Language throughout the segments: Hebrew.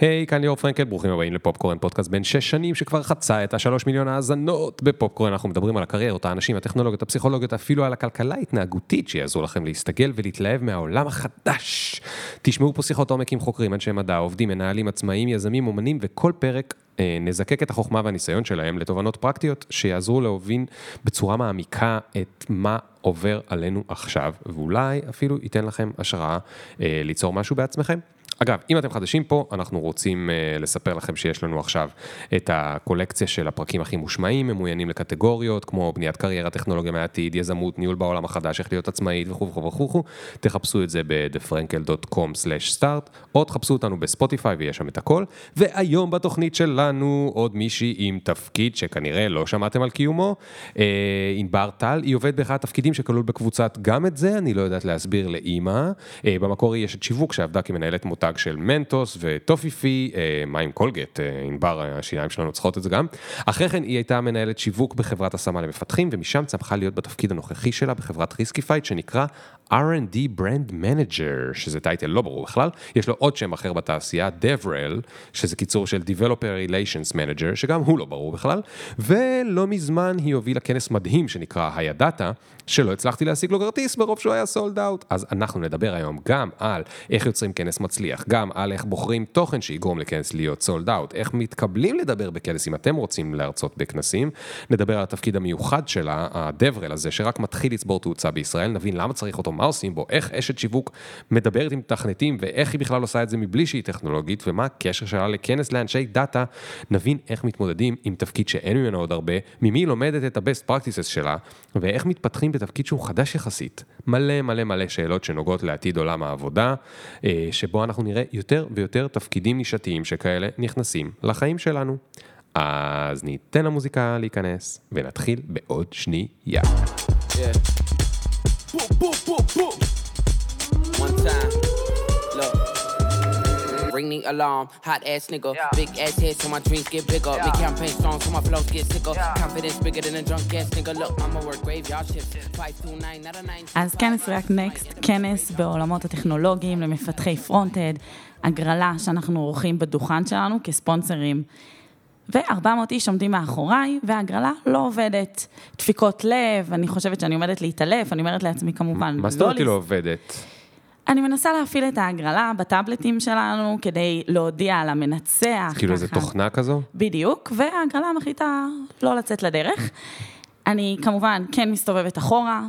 היי, כאן ליאור פרנקל, ברוכים הבאים לפופקורן, פודקאסט בן שש שנים שכבר חצה את השלוש מיליון האזנות. בפופקורן אנחנו מדברים על הקריירות, האנשים, הטכנולוגיות, הפסיכולוגיות, אפילו על הכלכלה ההתנהגותית שיעזרו לכם להסתגל ולהתלהב מהעולם החדש. תשמעו פה שיחות עומק עם חוקרים, אנשי מדע, עובדים, מנהלים, עצמאים, יזמים, אומנים, וכל פרק אה, נזקק את החוכמה והניסיון שלהם לתובנות פרקטיות שיעזרו להובין בצורה מעמיקה את מה עובר עלינו עכשיו, ואולי אפילו ייתן לכם השראה אה, ליצור משהו בעצמכם. אגב, אם אתם חדשים פה, אנחנו רוצים uh, לספר לכם שיש לנו עכשיו את הקולקציה של הפרקים הכי מושמעים, ממוינים לקטגוריות, כמו בניית קריירה, טכנולוגיה מהעתיד, יזמות, ניהול בעולם החדש, איך להיות עצמאית וכו' וכו' וכו'. תחפשו את זה ב-thefrankel.com/start, או תחפשו אותנו בספוטיפיי ויש שם את הכל. והיום בתוכנית שלנו עוד מישהי עם תפקיד שכנראה לא שמעתם על קיומו, uh, ענבר טל, היא עובדת באחד התפקידים שכלול בקבוצת גם את זה, אני לא יודעת להסביר לאימא. אה, במקור היא אשת שיווק שעבדה כמנהלת מותג מותג של מנטוס וטופיפי, אה, מים קולגט, אה, ענבר, השיניים שלנו צריכות את זה גם. אחרי כן היא הייתה מנהלת שיווק בחברת השמה למפתחים, ומשם צמחה להיות בתפקיד הנוכחי שלה בחברת Riskified, שנקרא R&D Brand Manager, שזה title לא ברור בכלל, יש לו עוד שם אחר בתעשייה, DevRel, שזה קיצור של Developer Relations Manager, שגם הוא לא ברור בכלל, ולא מזמן היא הובילה כנס מדהים שנקרא Hey Data, שלא הצלחתי להשיג לו כרטיס מרוב שהוא היה sold out. אז אנחנו נדבר היום גם על איך יוצרים כנס מצליח, גם על איך בוחרים תוכן שיגרום לכנס להיות sold out, איך מתקבלים לדבר בכנס אם אתם רוצים להרצות בכנסים, נדבר על התפקיד המיוחד שלה, ה-DevRel הזה, שרק מתחיל לצבור תאוצה בישראל, נבין למה צריך אותו מה עושים בו, איך אשת שיווק מדברת עם מתכנתים ואיך היא בכלל עושה את זה מבלי שהיא טכנולוגית ומה הקשר שלה לכנס לאנשי דאטה, נבין איך מתמודדים עם תפקיד שאין ממנו עוד הרבה, ממי היא לומדת את ה-best practices שלה ואיך מתפתחים בתפקיד שהוא חדש יחסית. מלא מלא מלא שאלות שנוגעות לעתיד עולם העבודה, אה, שבו אנחנו נראה יותר ויותר תפקידים נישתיים שכאלה נכנסים לחיים שלנו. אז ניתן למוזיקה להיכנס ונתחיל בעוד שנייה. Yeah. Boom, boom, boom. One time, look. Ring the alarm, hot ass nigga. Yeah. Big ass head so my dreams get bigger. Yeah. Big campaign strong so my flows get sicker. Yeah. Confidence bigger than a drunk ass nigga. Look, I'ma work graveyard shift. 529, not a 9. אז כנס רק נקסט, כנס בעולמות הטכנולוגיים למפתחי פרונט-אד, הגרלה שאנחנו עורכים בדוכן שלנו כספונסרים. ו-400 איש עומדים מאחוריי, וההגרלה לא עובדת. דפיקות לב, אני חושבת שאני עומדת להתעלף, אני אומרת לעצמי כמובן. מה זאת אומרת היא לא עובדת? אני מנסה להפעיל את ההגרלה בטאבלטים שלנו כדי להודיע על המנצח. כאילו איזה תוכנה כזו? בדיוק, וההגרלה מחליטה לא לצאת לדרך. אני כמובן כן מסתובבת אחורה,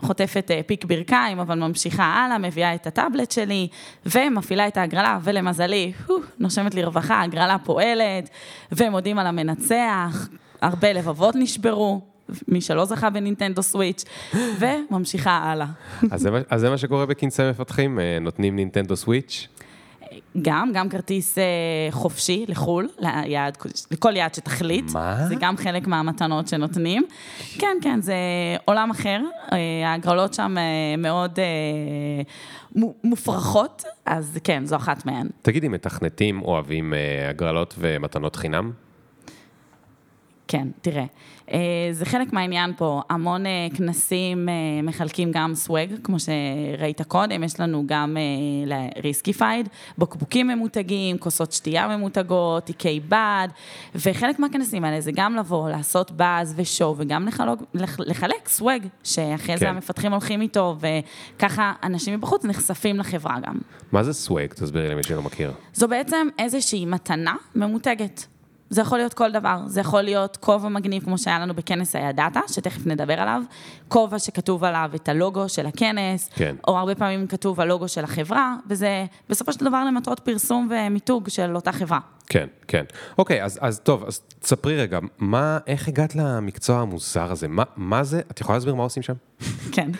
חוטפת אה, פיק ברכיים, אבל ממשיכה הלאה, מביאה את הטאבלט שלי, ומפעילה את ההגרלה, ולמזלי, נושמת לרווחה, ההגרלה פועלת, ומודים על המנצח, הרבה לבבות נשברו. מי שלא זכה בנינטנדו סוויץ', וממשיכה הלאה. אז זה, אז זה מה שקורה בכנסי מפתחים, אה, נותנים נינטנדו סוויץ'? גם, גם כרטיס אה, חופשי לחו"ל, ליעד, לכל יעד שתחליט. מה? זה גם חלק מהמתנות שנותנים. כן, כן, זה עולם אחר. אה, ההגרלות שם אה, מאוד מופרכות, אז כן, זו אחת מהן. תגידי, מתכנתים אוהבים הגרלות ומתנות חינם? כן, תראה. אה, זה חלק מהעניין פה, המון אה, כנסים אה, מחלקים גם swag, כמו שראית קודם, יש לנו גם Riskified, בקבוקים ממותגים, כוסות שתייה ממותגות, תיקי בד, וחלק מהכנסים האלה זה גם לבוא, לעשות buzz ו show, וגם לחלוק, לחלק סוואג, שאחרי כן. זה המפתחים הולכים איתו, וככה אנשים מבחוץ נחשפים לחברה גם. מה זה סוואג? תסבירי למי שלא מכיר. זו בעצם איזושהי מתנה ממותגת. זה יכול להיות כל דבר, זה יכול להיות כובע מגניב כמו שהיה לנו בכנס הידעת, שתכף נדבר עליו, כובע שכתוב עליו את הלוגו של הכנס, כן. או הרבה פעמים כתוב הלוגו של החברה, וזה בסופו של דבר למטרות פרסום ומיתוג של אותה חברה. כן, כן. אוקיי, אז, אז טוב, אז תספרי רגע, מה, איך הגעת למקצוע המוזר הזה? מה, מה זה, את יכולה להסביר מה עושים שם? כן.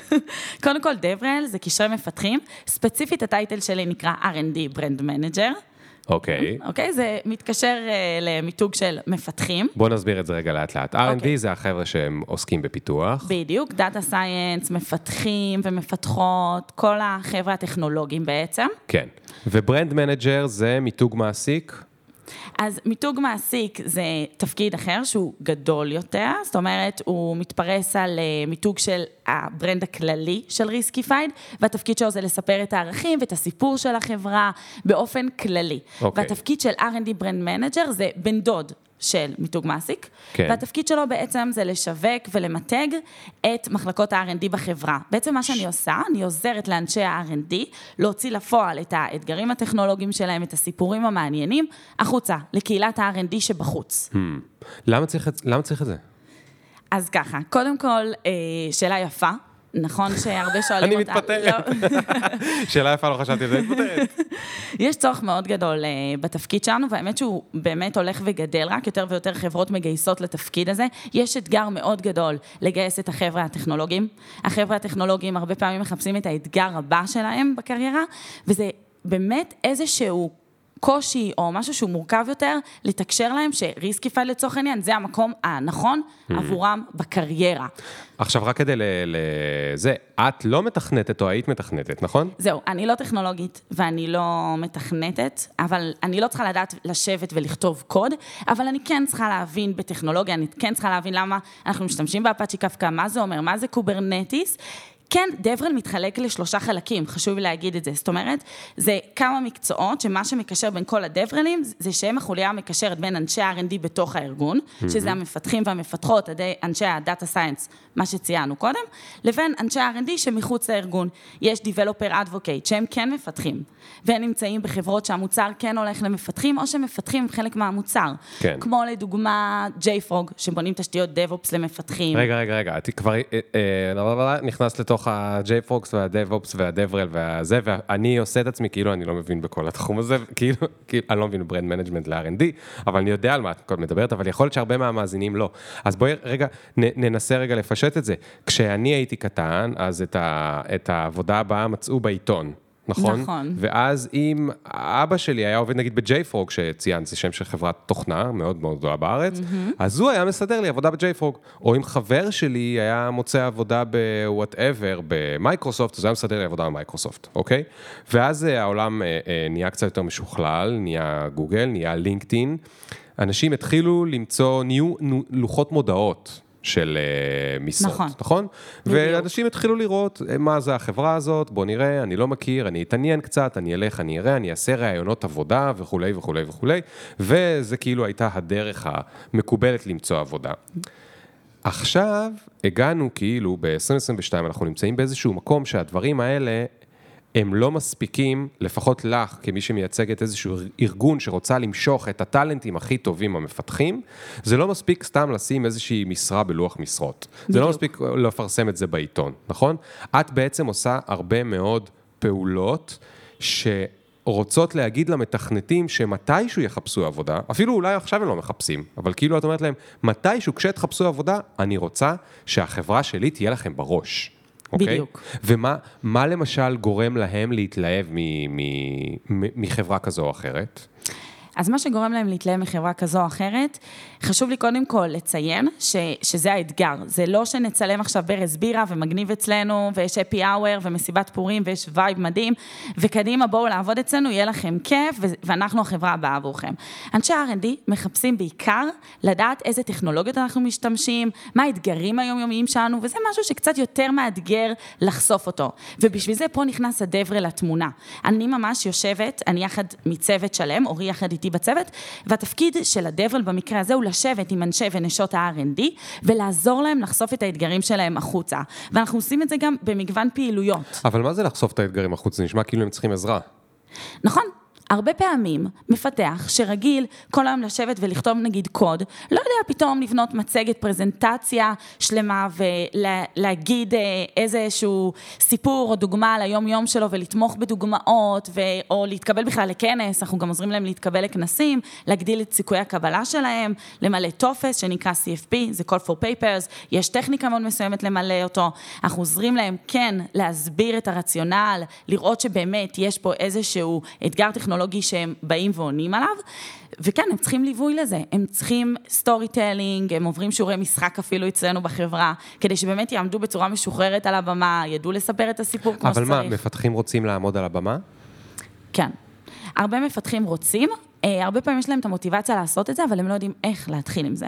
קודם כל, דברל זה קשרי מפתחים, ספציפית הטייטל שלי נקרא R&D Brand Manager. אוקיי. אוקיי, זה מתקשר uh, למיתוג של מפתחים. בוא נסביר את זה רגע לאט לאט. R&D אוקיי. זה החבר'ה שהם עוסקים בפיתוח. בדיוק, דאטה סייאנס, מפתחים ומפתחות, כל החבר'ה הטכנולוגיים בעצם. כן. ו brand manager זה מיתוג מעסיק? אז מיתוג מעסיק זה תפקיד אחר שהוא גדול יותר, זאת אומרת, הוא מתפרס על אה, מיתוג של ה brand הכללי של Riskified, והתפקיד שלו זה לספר את הערכים ואת הסיפור של החברה באופן כללי. אוקיי. והתפקיד של R&D brand manager זה בן דוד של מיתוג מעסיק, כן. והתפקיד שלו בעצם זה לשווק ולמתג את מחלקות ה-R&D בחברה. בעצם מה שאני עושה, אני עוזרת לאנשי ה-R&D להוציא לפועל את האתגרים הטכנולוגיים שלהם, את הסיפורים המעניינים, החוצה, לקהילת ה-R&D שבחוץ. Hmm. למה צריך למה צריך את זה? אז ככה, קודם כל, אה, שאלה יפה. נכון שהרבה שואלים אני אותה. מתפטרת. לא. שאלה יפה, לא חשבתי על זה, מתפטרת. יש צורך מאוד גדול אה, בתפקיד שלנו, והאמת שהוא באמת הולך וגדל, רק יותר ויותר חברות מגייסות לתפקיד הזה. יש אתגר מאוד גדול לגייס את החבר'ה הטכנולוגיים. החבר'ה הטכנולוגיים הרבה פעמים מחפשים את האתגר הבא שלהם בקריירה, וזה באמת איזשהו... קושי או משהו שהוא מורכב יותר, לתקשר להם שריסקיפייד לצורך העניין, זה המקום הנכון עבורם בקריירה. עכשיו, רק כדי ל... ל- זה, את לא מתכנתת או היית מתכנתת, נכון? זהו, אני לא טכנולוגית ואני לא מתכנתת, אבל אני לא צריכה לדעת לשבת ולכתוב קוד, אבל אני כן צריכה להבין בטכנולוגיה, אני כן צריכה להבין למה אנחנו משתמשים ב Apache Kafka, מה זה אומר, מה זה Kubernetes. כן, DevRel מתחלק לשלושה חלקים, חשוב להגיד את זה. זאת אומרת, זה כמה מקצועות שמה שמקשר בין כל ה DevRel ים, זה שהם החוליה המקשרת בין אנשי ה-R&D בתוך הארגון, שזה המפתחים והמפתחות, אנשי ה-Data Science, מה שציינו קודם, לבין אנשי ה-R&D שמחוץ לארגון. יש Developer Advocate, שהם כן מפתחים, והם נמצאים בחברות שהמוצר כן הולך למפתחים, או שמפתחים חלק מהמוצר. כן. כמו לדוגמה JFrog, שבונים תשתיות DevOps למפתחים. רגע, רגע, רגע, את כבר אה, אה, לא, לא, לתוך ה-JFrog וה-DevOps וה-DevRel והזה, ואני עושה את עצמי כאילו אני לא מבין בכל התחום הזה, כאילו, כאילו, אני לא מבין brand management ל-R&D, אבל אני יודע על מה את מדברת, אבל יכול להיות שהרבה מהמאזינים לא. אז בואי רגע, נ, ננסה רגע לפשט את זה. כשאני הייתי קטן, אז את, ה, את העבודה הבאה מצאו בעיתון. נכון? נכון. ואז אם אבא שלי היה עובד נגיד ב-JFrog, שציינת, זה שם של חברת תוכנה מאוד מאוד גדולה בארץ, אז הוא היה מסדר לי עבודה ב-JFrog. או אם חבר שלי היה מוצא עבודה ב-whatever, במייקרוסופט, אז הוא היה מסדר לי עבודה במייקרוסופט, אוקיי? ואז אה, העולם אה, אה, נהיה קצת יותר משוכלל, נהיה גוגל, נהיה לינקדאין. אנשים התחילו למצוא, נהיו לוחות מודעות. של אה, משרות, נכון. נכון? ואנשים התחילו לראות אה, מה זה החברה הזאת, בוא נראה, אני לא מכיר, אני אתעניין קצת, אני אלך, אני אראה, אני אעשה ראיונות עבודה וכולי וכולי וכולי, וזה כאילו הייתה הדרך המקובלת למצוא עבודה. עכשיו הגענו כאילו ב-2022, אנחנו נמצאים באיזשהו מקום שהדברים האלה הם לא מספיקים, לפחות לך, כמי שמייצגת איזשהו ארגון שרוצה למשוך את הטאלנטים הכי טובים המפתחים, זה לא מספיק סתם לשים איזושהי משרה בלוח משרות. זה לא בדיוק. מספיק לפרסם את זה בעיתון, נכון? את בעצם עושה הרבה מאוד פעולות שרוצות להגיד למתכנתים שמתישהו יחפשו עבודה, אפילו אולי עכשיו הם לא מחפשים, אבל כאילו את אומרת להם, מתישהו כשתחפשו עבודה, אני רוצה שהחברה שלי תהיה לכם בראש. אוקיי? בדיוק. ומה מה למשל גורם להם להתלהב מ- מ- מ- מחברה כזו או אחרת? אז מה שגורם להם להתלהב מחברה כזו או אחרת, חשוב לי קודם כל לציין ש, שזה האתגר. זה לא שנצלם עכשיו ברז בירה ומגניב אצלנו, ויש happy hour ומסיבת פורים ויש vibe מדהים, וקדימה בואו לעבוד אצלנו, יהיה לכם כיף, ו- ואנחנו החברה הבאה עבורכם. אנשי R&D מחפשים בעיקר לדעת איזה טכנולוגיות אנחנו משתמשים, מה האתגרים היומיומיים שלנו, וזה משהו שקצת יותר מאתגר לחשוף אותו. ובשביל זה פה נכנס הדברל לתמונה. אני ממש יושבת, אני יחד מצוות שלם, אורי יחד איתי בצוות, והתפקיד של הדברל במקרה הזה הוא לשבת עם אנשי ונשות ה-R&D ולעזור להם לחשוף את האתגרים שלהם החוצה. ואנחנו עושים את זה גם במגוון פעילויות. אבל מה זה לחשוף את האתגרים החוץ? זה נשמע כאילו הם צריכים עזרה. נכון. הרבה פעמים מפתח שרגיל כל היום לשבת ולכתוב נגיד קוד, לא יודע פתאום לבנות מצגת, פרזנטציה שלמה ולהגיד אה, איזשהו סיפור או דוגמה על היום-יום שלו ולתמוך בדוגמאות ו... או להתקבל בכלל לכנס, אנחנו גם עוזרים להם להתקבל לכנסים, להגדיל את סיכויי הקבלה שלהם, למלא טופס שנקרא CFP, זה Call for Papers, יש טכניקה מאוד מסוימת למלא אותו, אנחנו עוזרים להם כן להסביר את הרציונל, לראות שבאמת יש פה איזשהו אתגר טכנולוגי שהם באים ועונים עליו, וכן, הם צריכים ליווי לזה, הם צריכים storytelling, הם עוברים שיעורי משחק אפילו אצלנו בחברה, כדי שבאמת יעמדו בצורה משוחררת על הבמה, ידעו לספר את הסיפור כמו אבל שצריך. מה, מפתחים רוצים לעמוד על הבמה? כן. הרבה מפתחים רוצים, אה, הרבה פעמים יש להם את המוטיבציה לעשות את זה, אבל הם לא יודעים איך להתחיל עם זה.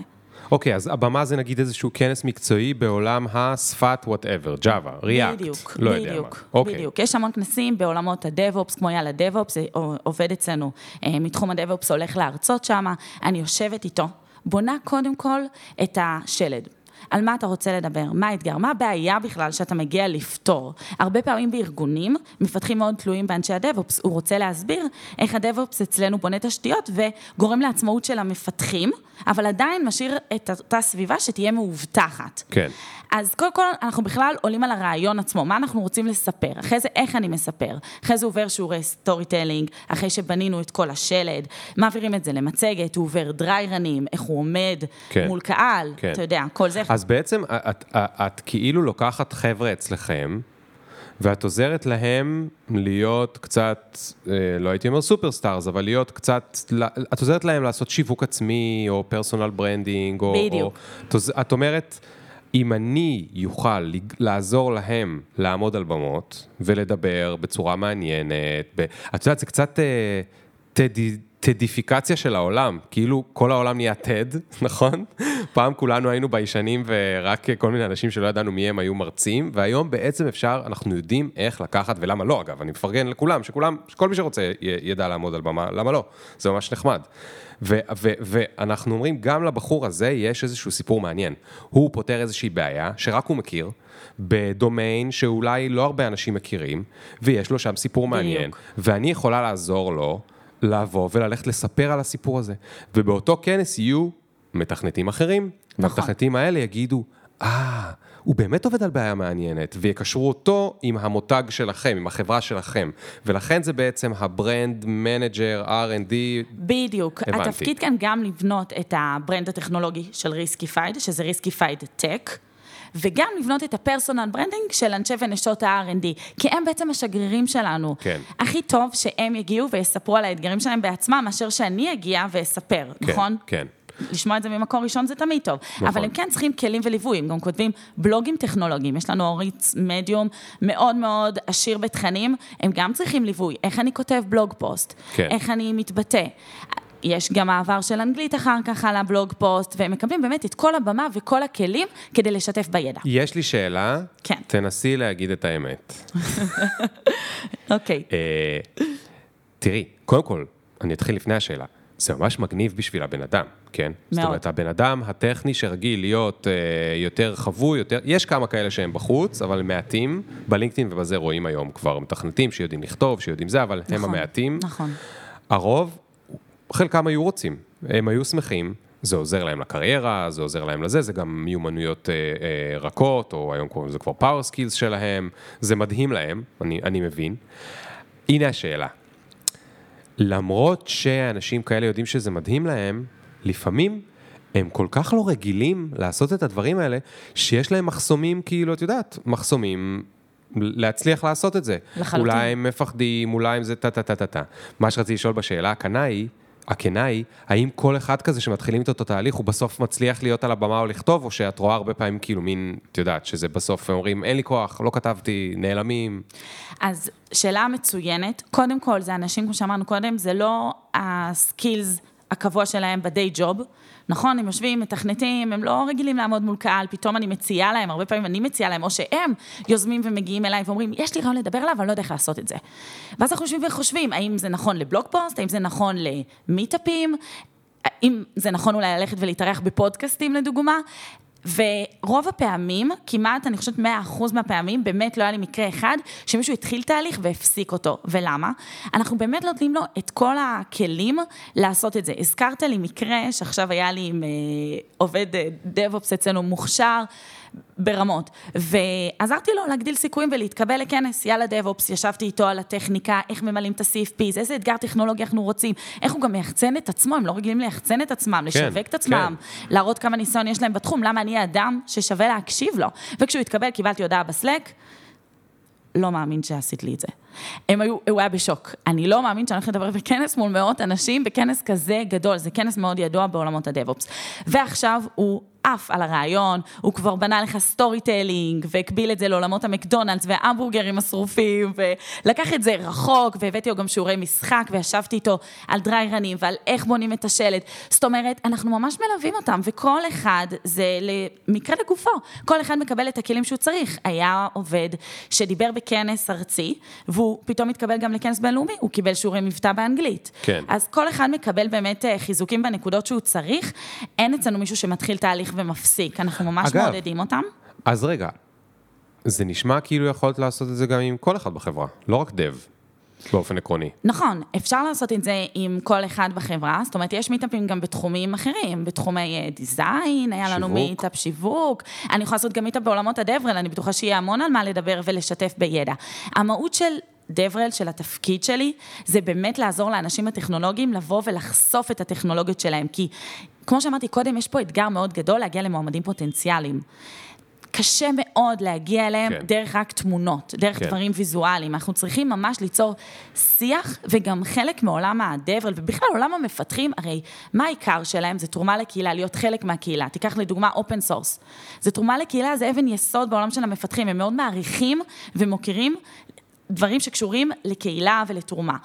אוקיי, אז הבמה זה נגיד איזשהו כנס מקצועי בעולם השפת whatever, Java, React, בדיוק, לא בדיוק, יודע מה. אוקיי. בדיוק. יש המון כנסים בעולמות ה DevOps, כמו יאללה DevOps, זה עובד אצלנו אה, מתחום ה DevOps, הולך להרצות שם, אני יושבת איתו, בונה קודם כל את השלד. על מה אתה רוצה לדבר, מה האתגר, מה הבעיה בכלל שאתה מגיע לפתור. הרבה פעמים בארגונים, מפתחים מאוד תלויים באנשי ה DevOps, הוא רוצה להסביר איך ה DevOps אצלנו בונה תשתיות וגורם לעצמאות של המפתחים, אבל עדיין משאיר את אותה סביבה שתהיה מאובטחת. כן. אז קודם כל, אנחנו בכלל עולים על הרעיון עצמו, מה אנחנו רוצים לספר, אחרי זה איך אני מספר, אחרי זה עובר שיעורי storytelling, אחרי שבנינו את כל השלד, מעבירים את זה למצגת, הוא עובר dry run ים, איך הוא עומד כן. מול קהל, כן. אתה יודע, כל זה. אז בעצם את, את, את כאילו לוקחת חבר'ה אצלכם, ואת עוזרת להם להיות קצת, אה, לא הייתי אומר superstars, אבל להיות קצת, את עוזרת להם לעשות שיווק עצמי, או personal branding, או... בדיוק. או, את אומרת, אם אני יוכל לעזור להם לעמוד על במות, ולדבר בצורה מעניינת, ב, את יודעת, זה קצת אה, TEDי... TEDיפיקציה של העולם, כאילו כל העולם נהיה TED, נכון? פעם כולנו היינו ביישנים ורק כל מיני אנשים שלא ידענו מי הם היו מרצים, והיום בעצם אפשר, אנחנו יודעים איך לקחת, ולמה לא אגב, אני מפרגן לכולם, שכולם, שכל מי שרוצה ידע לעמוד על במה, למה לא? זה ממש נחמד. ו- ו- ואנחנו אומרים, גם לבחור הזה יש איזשהו סיפור מעניין. הוא פותר איזושהי בעיה שרק הוא מכיר, בדומיין שאולי לא הרבה אנשים מכירים, ויש לו שם סיפור מעניין, ואני יכולה לעזור לו. לבוא וללכת לספר על הסיפור הזה. ובאותו כנס יהיו מתכנתים אחרים, נכון. והמתכנתים האלה יגידו, אה, הוא באמת עובד על בעיה מעניינת, ויקשרו אותו עם המותג שלכם, עם החברה שלכם. ולכן זה בעצם ה brand manager, R&D, בדיוק. הבנתי. התפקיד כאן גם לבנות את ה brand הטכנולוגי של Riskified, שזה Riskified Tech. וגם לבנות את ה personal branding של אנשי ונשות ה-R&D, כי הם בעצם השגרירים שלנו. כן. הכי טוב שהם יגיעו ויספרו על האתגרים שלהם בעצמם, מאשר שאני אגיע ואספר, כן, נכון? כן. לשמוע את זה ממקור ראשון זה תמיד טוב. נכון. אבל הם כן צריכים כלים וליווי, הם גם כותבים בלוגים טכנולוגיים. יש לנו ערוץ מדיום מאוד מאוד עשיר בתכנים, הם גם צריכים ליווי. איך אני כותב בלוג פוסט? כן. איך אני מתבטא? יש גם מעבר של אנגלית אחר כך על הבלוג פוסט, והם מקבלים באמת את כל הבמה וכל הכלים כדי לשתף בידע. יש לי שאלה, כן. תנסי להגיד את האמת. אוקיי. אה, תראי, קודם כל, אני אתחיל לפני השאלה. זה ממש מגניב בשביל הבן אדם, כן? זאת מאוד. אומרת, הבן אדם הטכני שרגיל להיות אה, יותר חבוי, יותר... יש כמה כאלה שהם בחוץ, אבל מעטים. ב LinkedIn ובזה רואים היום כבר מתכנתים שיודעים לכתוב, שיודעים זה, אבל הם נכון, המעטים. נכון. הרוב, חלקם היו רוצים, הם היו שמחים, זה עוזר להם לקריירה, זה עוזר להם לזה, זה גם מיומנויות אה, אה, רכות, או היום קוראים לזה כבר power skills שלהם, זה מדהים להם, אני, אני מבין. הנה השאלה, למרות שאנשים כאלה יודעים שזה מדהים להם, לפעמים הם כל כך לא רגילים לעשות את הדברים האלה, שיש להם מחסומים, כאילו, את יודעת, מחסומים להצליח לעשות את זה. לחלוטין. אולי הם מפחדים, אולי הם זה טה-טה-טה-טה. מה שרציתי לשאול בשאלה הכנה היא, הכנה היא, האם כל אחד כזה שמתחילים את התהליך, הוא בסוף מצליח להיות על הבמה או לכתוב, או שאת רואה הרבה פעמים כאילו מין, את יודעת, שזה בסוף אומרים, אין לי כוח, לא כתבתי, נעלמים. אז שאלה מצוינת. קודם כל, זה אנשים, כמו שאמרנו קודם, זה לא הסקילס הקבוע שלהם ב-day job. נכון, הם יושבים, מתכנתים, הם לא רגילים לעמוד מול קהל, פתאום אני מציעה להם, הרבה פעמים אני מציעה להם, או שהם יוזמים ומגיעים אליי ואומרים, יש לי רעיון לדבר עליו, אני לא יודע איך לעשות את זה. ואז אנחנו יושבים וחושבים, האם זה נכון לבלוג פוסט, האם זה נכון למיטאפים, האם זה נכון אולי ללכת ולהתארח בפודקאסטים לדוגמה. ורוב הפעמים, כמעט, אני חושבת 100% מהפעמים, באמת לא היה לי מקרה אחד שמישהו התחיל תהליך והפסיק אותו. ולמה? אנחנו באמת נותנים לו את כל הכלים לעשות את זה. הזכרת לי מקרה שעכשיו היה לי עם אה, עובד דב-אופס אצלנו מוכשר. ברמות, ועזרתי לו להגדיל סיכויים ולהתקבל לכנס, יאללה דב-אופס, ישבתי איתו על הטכניקה, איך ממלאים את ה-CFPs, איזה אתגר טכנולוגי אנחנו רוצים, איך הוא גם מייחצן את עצמו, הם לא רגילים ליחצן את עצמם, לשווק את עצמם, להראות כמה ניסיון יש להם בתחום, למה אני האדם ששווה להקשיב לו. וכשהוא התקבל, קיבלתי הודעה בסלק, לא מאמין שעשית לי את זה. הם היו, הוא היה בשוק. אני לא מאמין שאני הולכת לדבר בכנס מול מאות אנשים, בכנס כזה גדול, זה כנס מאוד ידוע בעולמות ה DevOps. ועכשיו הוא עף על הרעיון, הוא כבר בנה לך storytelling, והקביל את זה לעולמות המקדונלד'ס וההמבורגרים השרופים, ולקח את זה רחוק, והבאתי לו גם שיעורי משחק, וישבתי איתו על dry run ים ועל איך בונים את השלד. זאת אומרת, אנחנו ממש מלווים אותם, וכל אחד זה למקרה לגופו. כל אחד מקבל את הכלים שהוא צריך. היה עובד שדיבר בכנס ארצי, והוא פתאום התקבל גם לכנס בינלאומי, הוא קיבל שיעורי מבטא באנגלית. כן. אז כל אחד מקבל באמת אה, חיזוקים בנקודות שהוא צריך. אין אצלנו מישהו שמתחיל תהליך ומפסיק, אנחנו ממש אגב, מעודדים אותם. אז רגע, זה נשמע כאילו יכולת לעשות את זה גם עם כל אחד בחברה, לא רק dev, באופן עקרוני. נכון, אפשר לעשות את זה עם כל אחד בחברה, זאת אומרת, יש meetup ים גם בתחומים אחרים, בתחומי אה, design, היה לנו שיווק. meetup שיווק, אני יכולה לעשות גם מיטאפ בעולמות הדברל, אני בטוחה שיהיה המון על מה לדבר ולשתף בידע. המהות של... דברל של התפקיד שלי, זה באמת לעזור לאנשים הטכנולוגיים לבוא ולחשוף את הטכנולוגיות שלהם, כי כמו שאמרתי קודם, יש פה אתגר מאוד גדול להגיע למועמדים פוטנציאליים. קשה מאוד להגיע אליהם כן. דרך רק תמונות, דרך. כן. דברים ויזואליים. אנחנו צריכים ממש ליצור שיח, וגם חלק מעולם הדברל, ובכלל עולם המפתחים, הרי מה העיקר שלהם? זה תרומה לקהילה, להיות חלק מהקהילה. תיקח לדוגמה open source. זה תרומה לקהילה, זה אבן יסוד בעולם של המפתחים. הם מאוד מעריכים ומוקירים דברים שקשורים לקהילה ולתרומה.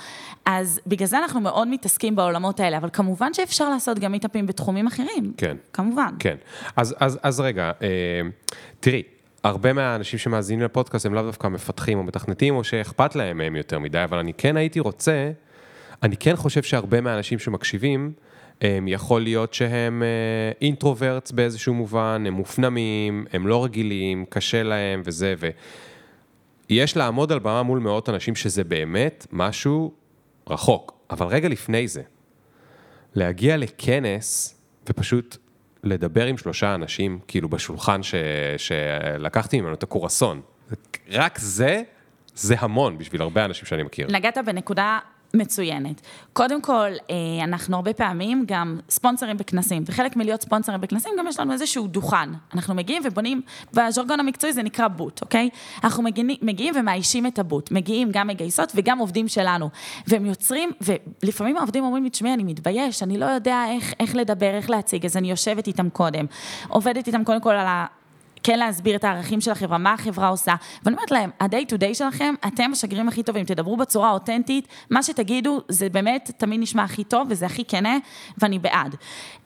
אז בגלל זה אנחנו מאוד מתעסקים בעולמות האלה, אבל כמובן שאפשר לעשות גם meetup ים בתחומים אחרים. כן. כמובן. כן, אז, אז, אז רגע, אה, תראי, הרבה מהאנשים שמאזינים לפודקאסט הם לאו דווקא מפתחים או מתכנתים, או שאכפת להם מהם יותר מדי, אבל אני כן הייתי רוצה, אני כן חושב שהרבה מהאנשים שמקשיבים, הם יכול להיות שהם אינטרוברטס באיזשהו מובן, הם מופנמים, הם לא רגילים, קשה להם וזה, ויש לעמוד על במה מול מאות אנשים שזה באמת משהו רחוק. אבל רגע לפני זה, להגיע לכנס ופשוט לדבר עם שלושה אנשים, כאילו בשולחן ש... שלקחתי ממנו את הקורסון. רק זה, זה המון בשביל הרבה אנשים שאני מכיר. נגעת בנקודה מצוינת. קודם כל, אה, אנחנו הרבה פעמים גם ספונסרים בכנסים, וחלק מלהיות ספונסרים בכנסים, גם יש לנו איזשהו דוכן. אנחנו מגיעים ובונים, בז'רגון המקצועי זה נקרא בוט, אוקיי? אנחנו מגיעים, מגיעים ומאיישים את הבוט. מגיעים גם מגייסות וגם עובדים שלנו. והם יוצרים, ולפעמים העובדים אומרים לי, תשמעי, אני מתבייש, אני לא יודע איך, איך לדבר, איך להציג, אז אני יושבת איתם קודם. עובדת איתם קודם כל על ה... כן להסביר את הערכים של החברה, מה החברה עושה, ואני אומרת להם, ה-day to day שלכם, אתם השגרירים הכי טובים, תדברו בצורה אותנטית, מה שתגידו זה באמת תמיד נשמע הכי טוב וזה הכי כנה, ואני בעד.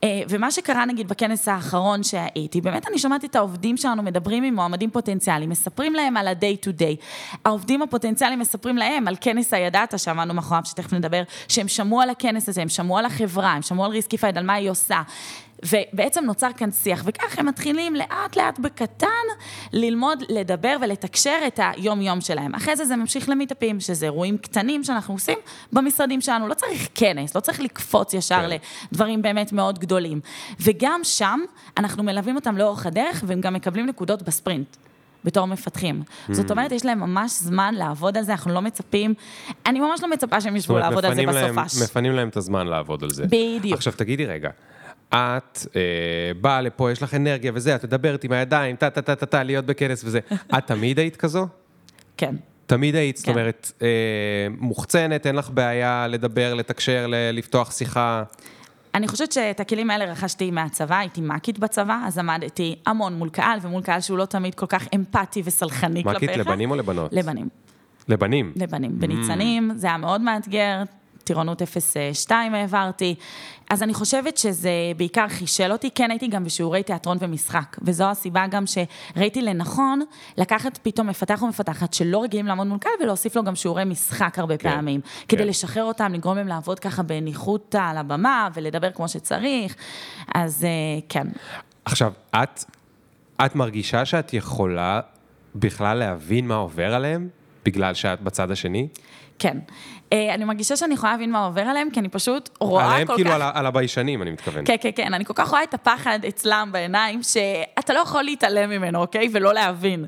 אה, ומה שקרה נגיד בכנס האחרון שהייתי, באמת אני שמעתי את העובדים שלנו מדברים עם מועמדים פוטנציאליים, מספרים להם על ה-day to day. העובדים הפוטנציאליים מספרים להם על כנס הידעת, שעמדנו מאחוריו, שתכף נדבר, שהם שמעו על הכנס הזה, הם שמעו על החברה, הם שמעו על Riskified, על מה היא עושה. ובעצם נוצר כאן שיח, וכך הם מתחילים לאט לאט בקטן ללמוד, לדבר ולתקשר את היום-יום שלהם. אחרי זה זה ממשיך למיטאפים, שזה אירועים קטנים שאנחנו עושים במשרדים שלנו. לא צריך כנס, לא צריך לקפוץ ישר כן. לדברים באמת מאוד גדולים. וגם שם אנחנו מלווים אותם לאורך הדרך, והם גם מקבלים נקודות בספרינט. בתור מפתחים. Hmm. זאת אומרת, יש להם ממש זמן לעבוד על זה, אנחנו לא מצפים, אני ממש לא מצפה שהם ישבו לעבוד על זה בסופש. מפנים להם את הזמן לעבוד על זה. בדיוק. עכשיו תגידי רגע, את אה, באה לפה, יש לך אנרגיה וזה, את מדברת עם הידיים, טה טה טה טה טה, להיות בכנס וזה. את תמיד היית כזו? כן. תמיד היית, זאת כן. אומרת, אה, מוחצנת, אין לך בעיה לדבר, לתקשר, ל- לפתוח שיחה. אני חושבת שאת הכלים האלה רכשתי מהצבא, הייתי מ"כית בצבא, אז עמדתי המון מול קהל, ומול קהל שהוא לא תמיד כל כך אמפתי וסלחני כלפיך. מ"כית לבנים או לבנות? לבנים, לבנים. לבנים. בניצנים, זה היה מאוד מאתגר, טירונות 0.2 העברתי. אז אני חושבת שזה בעיקר חישל אותי, כן הייתי גם בשיעורי תיאטרון ומשחק, וזו הסיבה גם שראיתי לנכון לקחת פתאום מפתח או מפתחת שלא רגילים לעמוד מול קהל ולהוסיף לו גם שיעורי משחק הרבה כן, פעמים, כן. כדי לשחרר אותם, לגרום להם לעבוד ככה בניחותא על הבמה ולדבר כמו שצריך, אז אה, כן. עכשיו, את, את מרגישה שאת יכולה בכלל להבין מה עובר עליהם, בגלל שאת בצד השני? כן. אה, אני מרגישה שאני יכולה להבין מה עובר עליהם, כי אני פשוט רואה כל כך... עליהם כאילו על הביישנים, אני מתכוון. כן, כן, כן, אני כל כך רואה את הפחד אצלם בעיניים, שאתה לא יכול להתעלם ממנו, אוקיי? ולא להבין.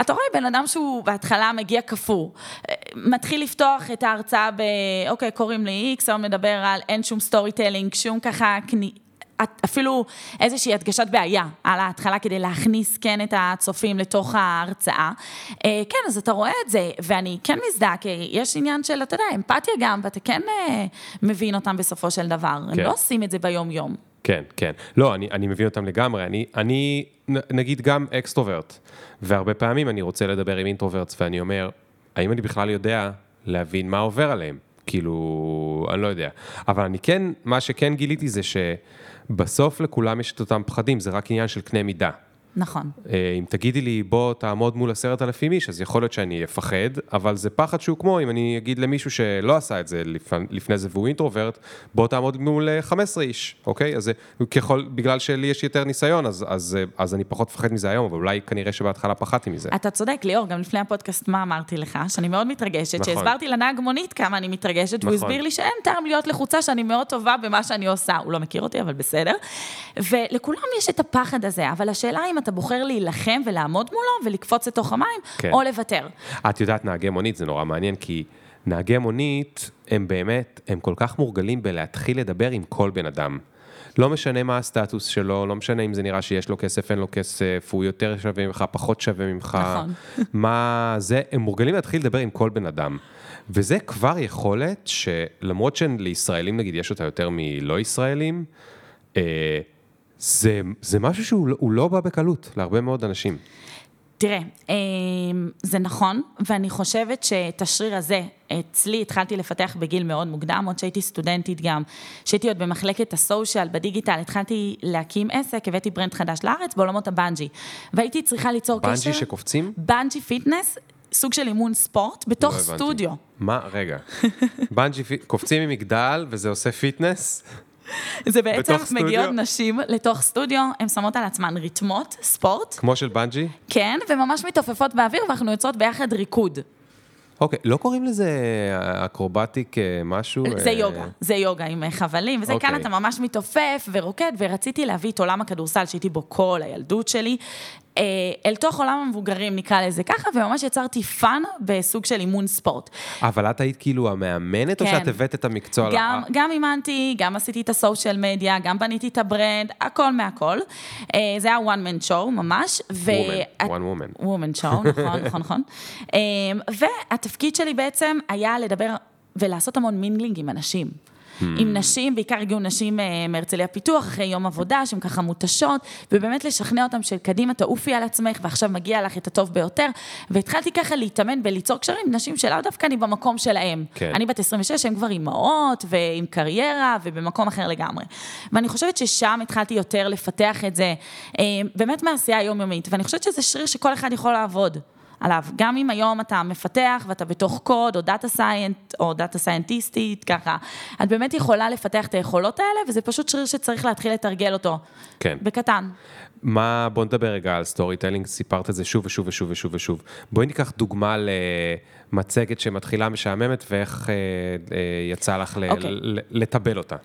אתה רואה בן אדם שהוא בהתחלה מגיע קפוא, אה, מתחיל לפתוח את ההרצאה ב... אוקיי, קוראים לי איקס, היום מדבר על אין שום storytelling, שום ככה... אפילו איזושהי הדגשת בעיה על ההתחלה כדי להכניס כן את הצופים לתוך ההרצאה. אה, כן, אז אתה רואה את זה, ואני כן מזדהה, כי יש עניין של, אתה יודע, אמפתיה גם, ואתה כן אה, מבין אותם בסופו של דבר. כן. הם לא עושים את זה ביום-יום. כן, כן. לא, אני, אני מבין אותם לגמרי. אני, אני נגיד גם extrovert, והרבה פעמים אני רוצה לדבר עם introverts, ואני אומר, האם אני בכלל יודע להבין מה עובר עליהם? כאילו, אני לא יודע. אבל אני כן, מה שכן גיליתי זה שבסוף לכולם יש את אותם פחדים, זה רק עניין של קנה מידה. נכון. אה, אם תגידי לי, בוא תעמוד מול עשרת אלפים איש, אז יכול להיות שאני אפחד, אבל זה פחד שהוא כמו אם אני אגיד למישהו שלא עשה את זה לפני זה והוא אינטרוברט, בוא תעמוד מול 15 אה, איש, אוקיי? אז ככל, בגלל שלי יש יותר ניסיון, אז, אז, אה, אז אני פחות מפחד מזה היום, אבל אולי כנראה שבהתחלה פחדתי מזה. אתה צודק, ליאור, גם לפני הפודקאסט, מה אמרתי לך? שאני מאוד מתרגשת, נכון. שהסברתי לנהג מונית כמה אני מתרגשת, נכון. והוא הסביר לי שאין טעם להיות לחוצה, שאני מאוד טובה במה שאני עושה. הוא לא מכיר אותי, אבל בסדר. ולכולם יש את הפחד הזה, אבל השאלה אם אתה בוחר להילחם ולעמוד מולו ולקפוץ לתוך המים, כן. או לוותר. את יודעת, נהגי מונית זה נורא מעניין, כי נהגי מונית, הם באמת, הם כל כך מורגלים בלהתחיל לדבר עם כל בן אדם. לא משנה מה הסטטוס שלו, לא משנה אם זה נראה שיש לו כסף, אין לו כסף, הוא יותר שווה ממך, פחות שווה ממך. נכון. מה זה, הם מורגלים להתחיל לדבר עם כל בן אדם. וזה כבר יכולת שלמרות שלישראלים נגיד יש אותה יותר מלא ישראלים, אה, זה, זה משהו שהוא לא, לא בא בקלות להרבה מאוד אנשים. תראה, אמ, זה נכון, ואני חושבת שאת השריר הזה, אצלי התחלתי לפתח בגיל מאוד מוקדם, עוד שהייתי סטודנטית גם, שהייתי עוד במחלקת ה social, בדיגיטל, התחלתי להקים עסק, הבאתי brand חדש לארץ בעולמות ה bungee. והייתי צריכה ליצור bungee קשר... bungee שקופצים? bungee fitness, סוג של אימון ספורט, בתוך לא סטודיו. מה, רגע, בנג'י, קופצים ממגדל וזה עושה fitness? זה בעצם מגיעות נשים לתוך סטודיו, הן שמות על עצמן ריתמות, ספורט. כמו של בנג'י? כן, וממש מתעופפות באוויר, ואנחנו יוצרות ביחד ריקוד. אוקיי, לא קוראים לזה acrobatic אה, משהו? זה אה? יוגה, זה יוגה עם חבלים, וזה כאן אוקיי. אתה ממש מתעופף ורוקד, ורציתי להביא את עולם הכדורסל שהייתי בו כל הילדות שלי, אה, אל תוך עולם המבוגרים, נקרא לזה ככה, וממש יצרתי fun בסוג של אימון ספורט. אבל את היית כאילו המאמנת, כן. או שאת הבאת את המקצוע? גם, גם אימנתי, גם עשיתי את ה social media, גם בניתי את ה brand, הכל מהכל. אה, זה היה one man show ממש. ו... woman, one woman. woman show, נכון, נכון, נכון. אה, והתפקיד שלי בעצם היה לדבר ולעשות המון mingling עם אנשים. Hmm. עם נשים, בעיקר הגיעו נשים אה, מהרצליה פיתוח, אחרי יום עבודה, שהן ככה מותשות, ובאמת לשכנע אותם של קדימה, תעופי על עצמך, ועכשיו מגיע לך את הטוב ביותר. והתחלתי ככה להתאמן בליצור קשרים עם נשים שלאו דווקא אני במקום שלהם. כן. אני בת 26, הן כבר אימהות, ועם קריירה, ובמקום אחר לגמרי. ואני חושבת ששם התחלתי יותר לפתח את זה, אה, באמת מעשייה היומיומית, ואני חושבת שזה שריר שכל אחד יכול לעבוד. עליו. גם אם היום אתה מפתח ואתה בתוך קוד, או data scientist, או data scientist ית, ככה, את באמת יכולה לפתח את היכולות האלה, וזה פשוט שריר שצריך להתחיל לתרגל אותו. כן. בקטן. מה, בוא נדבר רגע על storytelling, סיפרת את זה שוב ושוב ושוב ושוב ושוב. בואי ניקח דוגמה למצגת שמתחילה משעממת, ואיך אה, אה, יצא לך okay. אוקיי. לטבל אותה.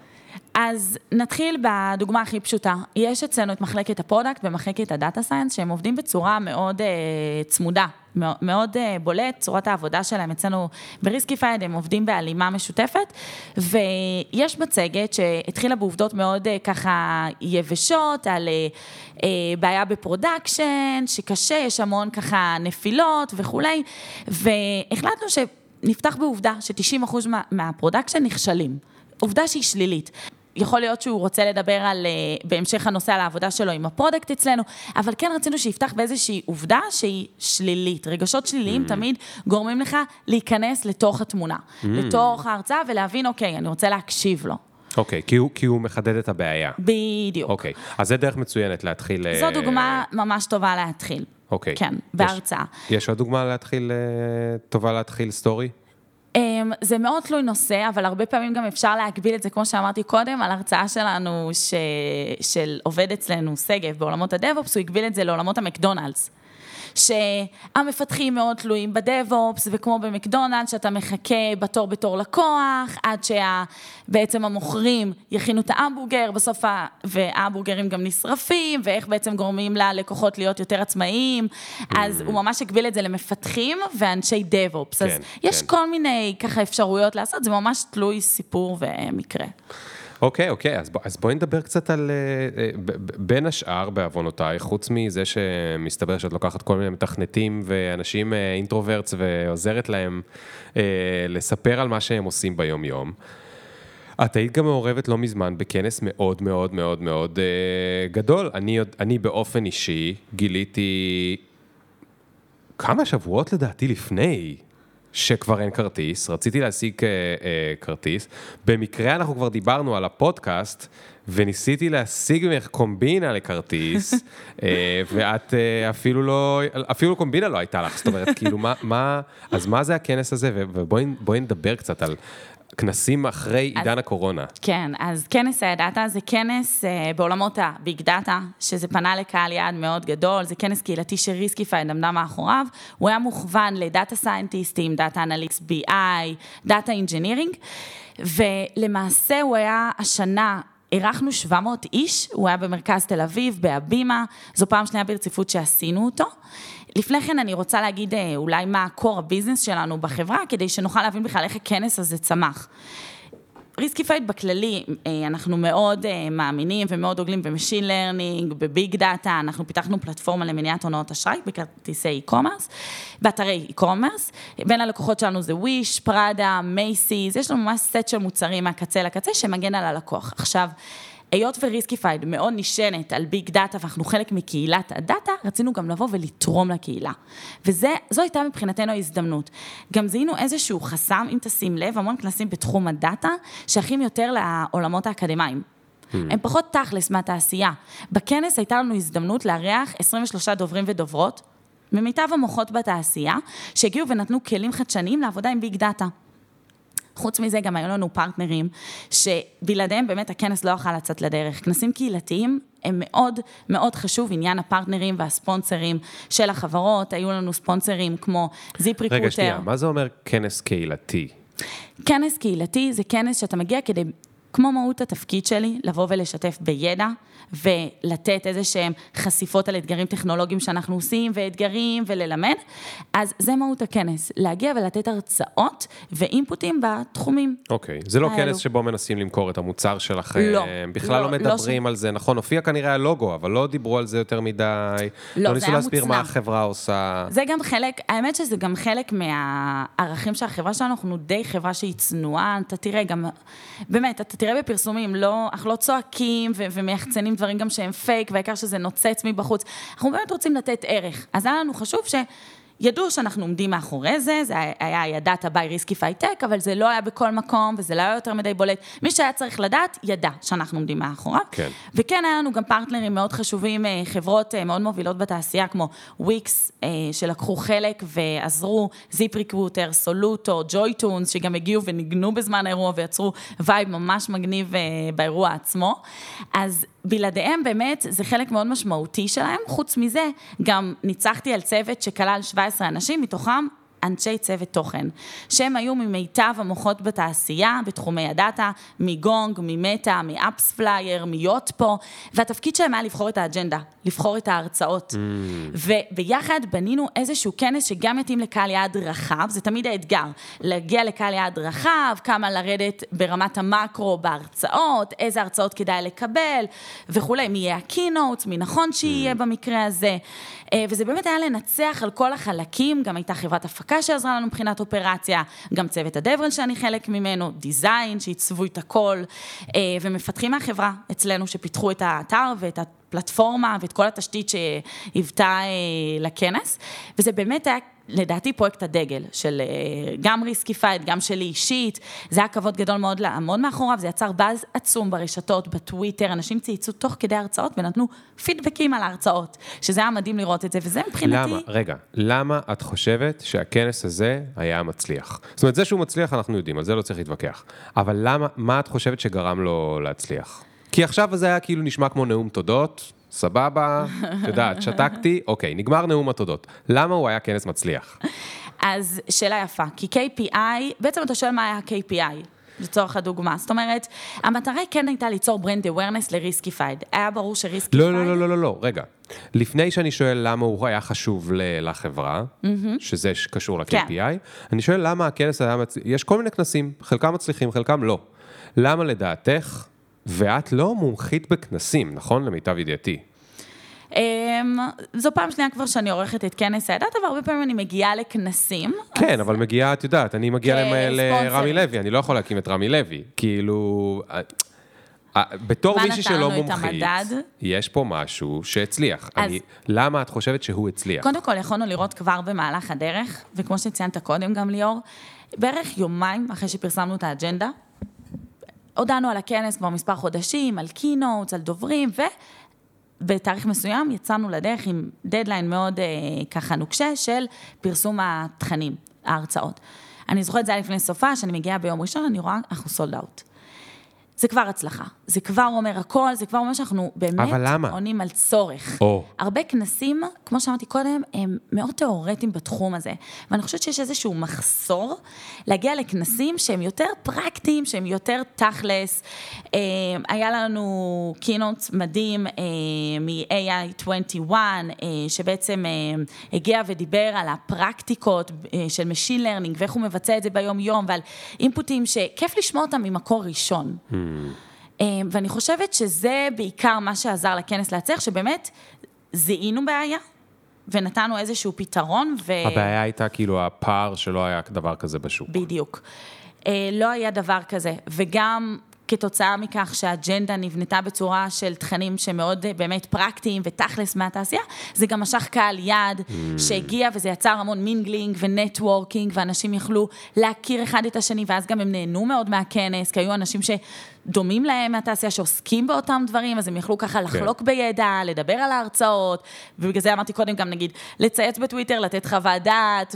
אז נתחיל בדוגמה הכי פשוטה. יש אצלנו את מחלקת ה product ומחלקת ה data science, שהם עובדים בצורה מאוד uh, צמודה, מאוד uh, בולט, צורת העבודה שלהם אצלנו ב Riskified, הם עובדים בהלימה משותפת, ויש מצגת שהתחילה בעובדות מאוד uh, ככה יבשות, על uh, uh, בעיה ב production, שקשה, יש המון ככה נפילות וכולי, והחלטנו שנפתח בעובדה ש-90% מה, מה production נכשלים. עובדה שהיא שלילית. יכול להיות שהוא רוצה לדבר על, אה, בהמשך הנושא על העבודה שלו עם ה product אצלנו, אבל כן רצינו שיפתח באיזושהי עובדה שהיא שלילית. רגשות שליליים mm. תמיד גורמים לך להיכנס לתוך התמונה, mm. לתוך ההרצאה ולהבין, אוקיי, אני רוצה להקשיב לו. אוקיי, כי, כי הוא מחדד את הבעיה. בדיוק. אוקיי, אז זה דרך מצוינת להתחיל... זו דוגמה ממש טובה להתחיל. אוקיי. כן, בהרצאה. יש, יש עוד דוגמה להתחיל, אה, טובה להתחיל סטורי? אמ, זה מאוד תלוי נושא, אבל הרבה פעמים גם אפשר להגביל את זה, כמו שאמרתי קודם, על הרצאה שלנו, ש... של עובד אצלנו, שגב, בעולמות הדב-אופס, הוא הגביל את זה לעולמות המקדונלדס. שהמפתחים מאוד תלויים בדב-אופס, וכמו במקדונלד, שאתה מחכה בתור בתור לקוח, עד שבעצם המוכרים יכינו את ההמבורגר, בסוף, ה... וההמבורגרים גם נשרפים, ואיך בעצם גורמים ללקוחות להיות יותר עצמאיים. אז הוא ממש הגביל את זה למפתחים ואנשי דב-אופס. כן, אז כן. יש כל מיני ככה אפשרויות לעשות, זה ממש תלוי סיפור ומקרה. אוקיי, אוקיי, אז, בוא, אז בואי נדבר קצת על, אה, אה, בין השאר בעוונותיי, חוץ מזה שמסתבר שאת לוקחת כל מיני מתכנתים ואנשים אה, אינטרוברטס ועוזרת להם אה, לספר על מה שהם עושים ביום-יום. את היית גם מעורבת לא מזמן בכנס מאוד מאוד מאוד מאוד אה, גדול. אני, אני באופן אישי גיליתי כמה שבועות לדעתי לפני שכבר אין כרטיס, רציתי להשיג אה, אה, כרטיס. במקרה אנחנו כבר דיברנו על הפודקאסט, וניסיתי להשיג ממך קומבינה לכרטיס, אה, ואת אה, אפילו לא, אפילו קומבינה לא הייתה לך, זאת אומרת, כאילו, מה, מה, אז מה זה הכנס הזה, ובואי בואי נדבר קצת על כנסים אחרי אז- עידן הקורונה. כן, אז כנס ה data זה כנס אה, בעולמות ה big data, שזה פנה לקהל יעד מאוד גדול, זה כנס קהילתי ש Riskified עמדה מאחוריו, הוא היה מוכוון ל data scientist ים, data analyst BI, data engineering, ולמעשה הוא היה השנה... אירחנו 700 איש, הוא היה במרכז תל אביב, בהבימה, זו פעם שנייה ברציפות שעשינו אותו. לפני כן אני רוצה להגיד אה, אולי מה ה-core ה business שלנו בחברה, כדי שנוכל להבין בכלל איך הכנס הזה צמח. Riskified בכללי, אה, אנחנו מאוד אה, מאמינים ומאוד דוגלים ב machine learning, ב big data, אנחנו פיתחנו פלטפורמה למניעת הונאות אשראי בכרטיסי e-commerce, באתרי e-commerce, בין הלקוחות שלנו זה Wish, Prada, Macy's, יש לנו ממש סט של מוצרים מהקצה לקצה שמגן על הלקוח. עכשיו, היות ו Riskified מאוד נשענת על big data ואנחנו חלק מקהילת ה data, רצינו גם לבוא ולתרום לקהילה. וזו הייתה מבחינתנו ההזדמנות. גם זיהינו איזשהו חסם, אם תשים לב, המון כנסים בתחום ה data, שייכים יותר לעולמות האקדמיים. הם פחות תכלס מהתעשייה. בכנס הייתה לנו הזדמנות לארח 23 דוברים ודוברות, ממיטב המוחות בתעשייה, שהגיעו ונתנו כלים חדשניים לעבודה עם big data. חוץ מזה, גם היו לנו פרטנרים, שבלעדיהם באמת הכנס לא יכל לצאת לדרך. כנסים קהילתיים הם מאוד מאוד חשוב, עניין הפרטנרים והספונסרים של החברות, היו לנו ספונסרים כמו ZipRecruiter. רגע, שנייה, מה זה אומר כנס קהילתי? כנס קהילתי זה כנס שאתה מגיע כדי, כמו מהות התפקיד שלי, לבוא ולשתף בידע ולתת איזה שהם חשיפות על אתגרים טכנולוגיים שאנחנו עושים ואתגרים וללמד. אז זה מהות הכנס, להגיע ולתת הרצאות ואינפוטים בתחומים. אוקיי, זה לא האלו. כנס שבו מנסים למכור את המוצר שלכם, לא, בכלל לא לא, לא מדברים על זה, נכון, הופיע כנראה הלוגו, אבל לא דיברו על זה יותר מדי, לא, לא ניסו להסביר מה. החברה עושה. זה גם חלק, האמת שזה גם חלק מהערכים של החברה שלנו, אנחנו די חברה שהיא צנועה, אתה תראה גם, באמת, אתה תראה בפרסומים, לא, אנחנו לא צועקים ו- ומייחצנים דברים גם שהם פייק, והעיקר שזה נוצץ מבחוץ. אנחנו באמת רוצים לתת ערך. אז היה לנו חשוב ש... ידעו שאנחנו עומדים מאחורי זה, זה היה Data by Riskified, אבל זה לא היה בכל מקום, וזה לא היה יותר מדי בולט. מי שהיה צריך לדעת, ידע שאנחנו עומדים מאחוריו. כן. וכן, היה לנו גם פרטנרים מאוד חשובים, אה, חברות אה, מאוד מובילות בתעשייה, כמו וויקס, אה, שלקחו חלק ועזרו, ZipRecruiter, Soluto, JoyTunes, שגם הגיעו וניגנו בזמן האירוע ויצרו vibe ממש מגניב באירוע עצמו. אז בלעדיהם באמת זה חלק מאוד משמעותי שלהם. חוץ מזה, גם ניצחתי על צוות שכלל 17 אנשים, מתוכם אנשי צוות תוכן, שהם היו ממיטב המוחות בתעשייה, בתחומי ה data, מגונג, מ Meta, מ AppsFlyer, מ Yotpo, והתפקיד שלהם היה לבחור את האג'נדה, לבחור את ההרצאות. וביחד בנינו איזשהו כנס שגם מתאים לקהל יעד רחב, זה תמיד האתגר, להגיע לקהל יעד רחב, כמה לרדת ברמת המקרו בהרצאות, איזה הרצאות כדאי לקבל וכולי, מי יהיה הקינוטס, מי נכון שיהיה במקרה הזה. אה, וזה באמת היה לנצח על כל החלקים, גם הייתה חברת הפקה שעזרה לנו מבחינת אופרציה, גם צוות הדברל שאני חלק ממנו, דיזיין שעיצבו את הכל, אה, ומפתחים מהחברה אצלנו שפיתחו את האתר ואת הפלטפורמה ואת כל התשתית שהיוותה אה, לכנס, וזה באמת היה... לדעתי פרויקט הדגל של אה, גם ריסקיפייד, גם שלי אישית, זה היה כבוד גדול מאוד לעמוד מאחוריו, זה יצר באז עצום ברשתות, בטוויטר, אנשים צייצו תוך כדי הרצאות ונתנו פידבקים על ההרצאות, שזה היה מדהים לראות את זה, וזה מבחינתי... למה, רגע, למה את חושבת שהכנס הזה היה מצליח? זאת אומרת, זה שהוא מצליח אנחנו יודעים, על זה לא צריך להתווכח. אבל למה, מה את חושבת שגרם לו להצליח? כי עכשיו זה היה כאילו נשמע כמו נאום תודות, סבבה, את יודעת, שתקתי, אוקיי, נגמר נאום התודות. למה הוא היה כנס מצליח? אז שאלה יפה, כי KPI, בעצם אתה שואל מה היה ה-KPI. לצורך הדוגמה. זאת אומרת, המטרה כן הייתה ליצור brand awareness לריסקיפייד. היה ברור שריסקיפייד... לא, לא, לא, לא, לא, לא, רגע. לפני שאני שואל למה הוא היה חשוב לחברה, שזה ש- קשור כן. ל-KPI, אני שואל למה הכנס היה מצליח, יש כל מיני כנסים, חלקם מצליחים, חלקם לא. למה לדעתך ואת לא מומחית בכנסים, נכון? למיטב ידיעתי. אמ, זו פעם שנייה כבר שאני עורכת את כנס הדת, אבל הרבה פעמים אני מגיעה לכנסים. כן, אבל מגיעה, את יודעת, אני מגיע. לרמי לוי, אני לא יכול להקים את רמי לוי. כאילו, אה, אה, בתור מישהי שלא מומחית? יש פה משהו שהצליח. אז- אני- למה את חושבת שהוא הצליח? קודם כל, יכולנו לראות כבר במהלך הדרך, וכמו שציינת קודם גם ליאור, בערך יומיים אחרי שפרסמנו את האג'נדה, הודענו על הכנס כבר מספר חודשים, על keynotes, על דוברים, ובתאריך מסוים יצאנו לדרך עם דדליין מאוד אה, ככה נוקשה של פרסום התכנים, ההרצאות. אני זוכרת, זה היה לפני סופה, שאני מגיעה ביום ראשון, אני רואה, אנחנו sold out. זה כבר הצלחה, זה כבר אומר הכל, זה כבר אומר שאנחנו באמת? עונים על צורך. או. הרבה כנסים, כמו שאמרתי קודם, הם מאוד תיאורטיים בתחום הזה. ואני חושבת שיש איזשהו מחסור להגיע לכנסים שהם יותר פרקטיים, שהם יותר תכלס. אה, היה לנו קינוט מדהים אה, מ-AI21, אה, שבעצם הגיע ודיבר על הפרקטיקות של Machine Learning ואיך הוא מבצע את זה ביום-יום, ועל אינפוטים שכיף לשמוע אותם ממקור ראשון. אה, ואני חושבת שזה בעיקר מה שעזר לכנס להצליח, שבאמת זיהינו בעיה ונתנו איזשהו פתרון, ו... הבעיה הייתה כאילו הפער שלא היה דבר כזה בשוק. בדיוק. אה, לא היה דבר כזה, וגם כתוצאה מכך שהאג'נדה נבנתה בצורה של תכנים שמאוד אה, באמת פרקטיים ותכלס מהתעשייה, זה גם משך קהל יעד שהגיע וזה יצר המון mingling ו networking, ואנשים יכלו להכיר אחד את השני, ואז גם הם נהנו מאוד מהכנס, כי היו אנשים שדומים להם מהתעשייה, שעוסקים באותם דברים, אז הם יכלו ככה לחלוק בידע, לדבר על ההרצאות, ובגלל זה אמרתי קודם גם, נגיד, לצייץ בטוויטר, לתת חוות דעת,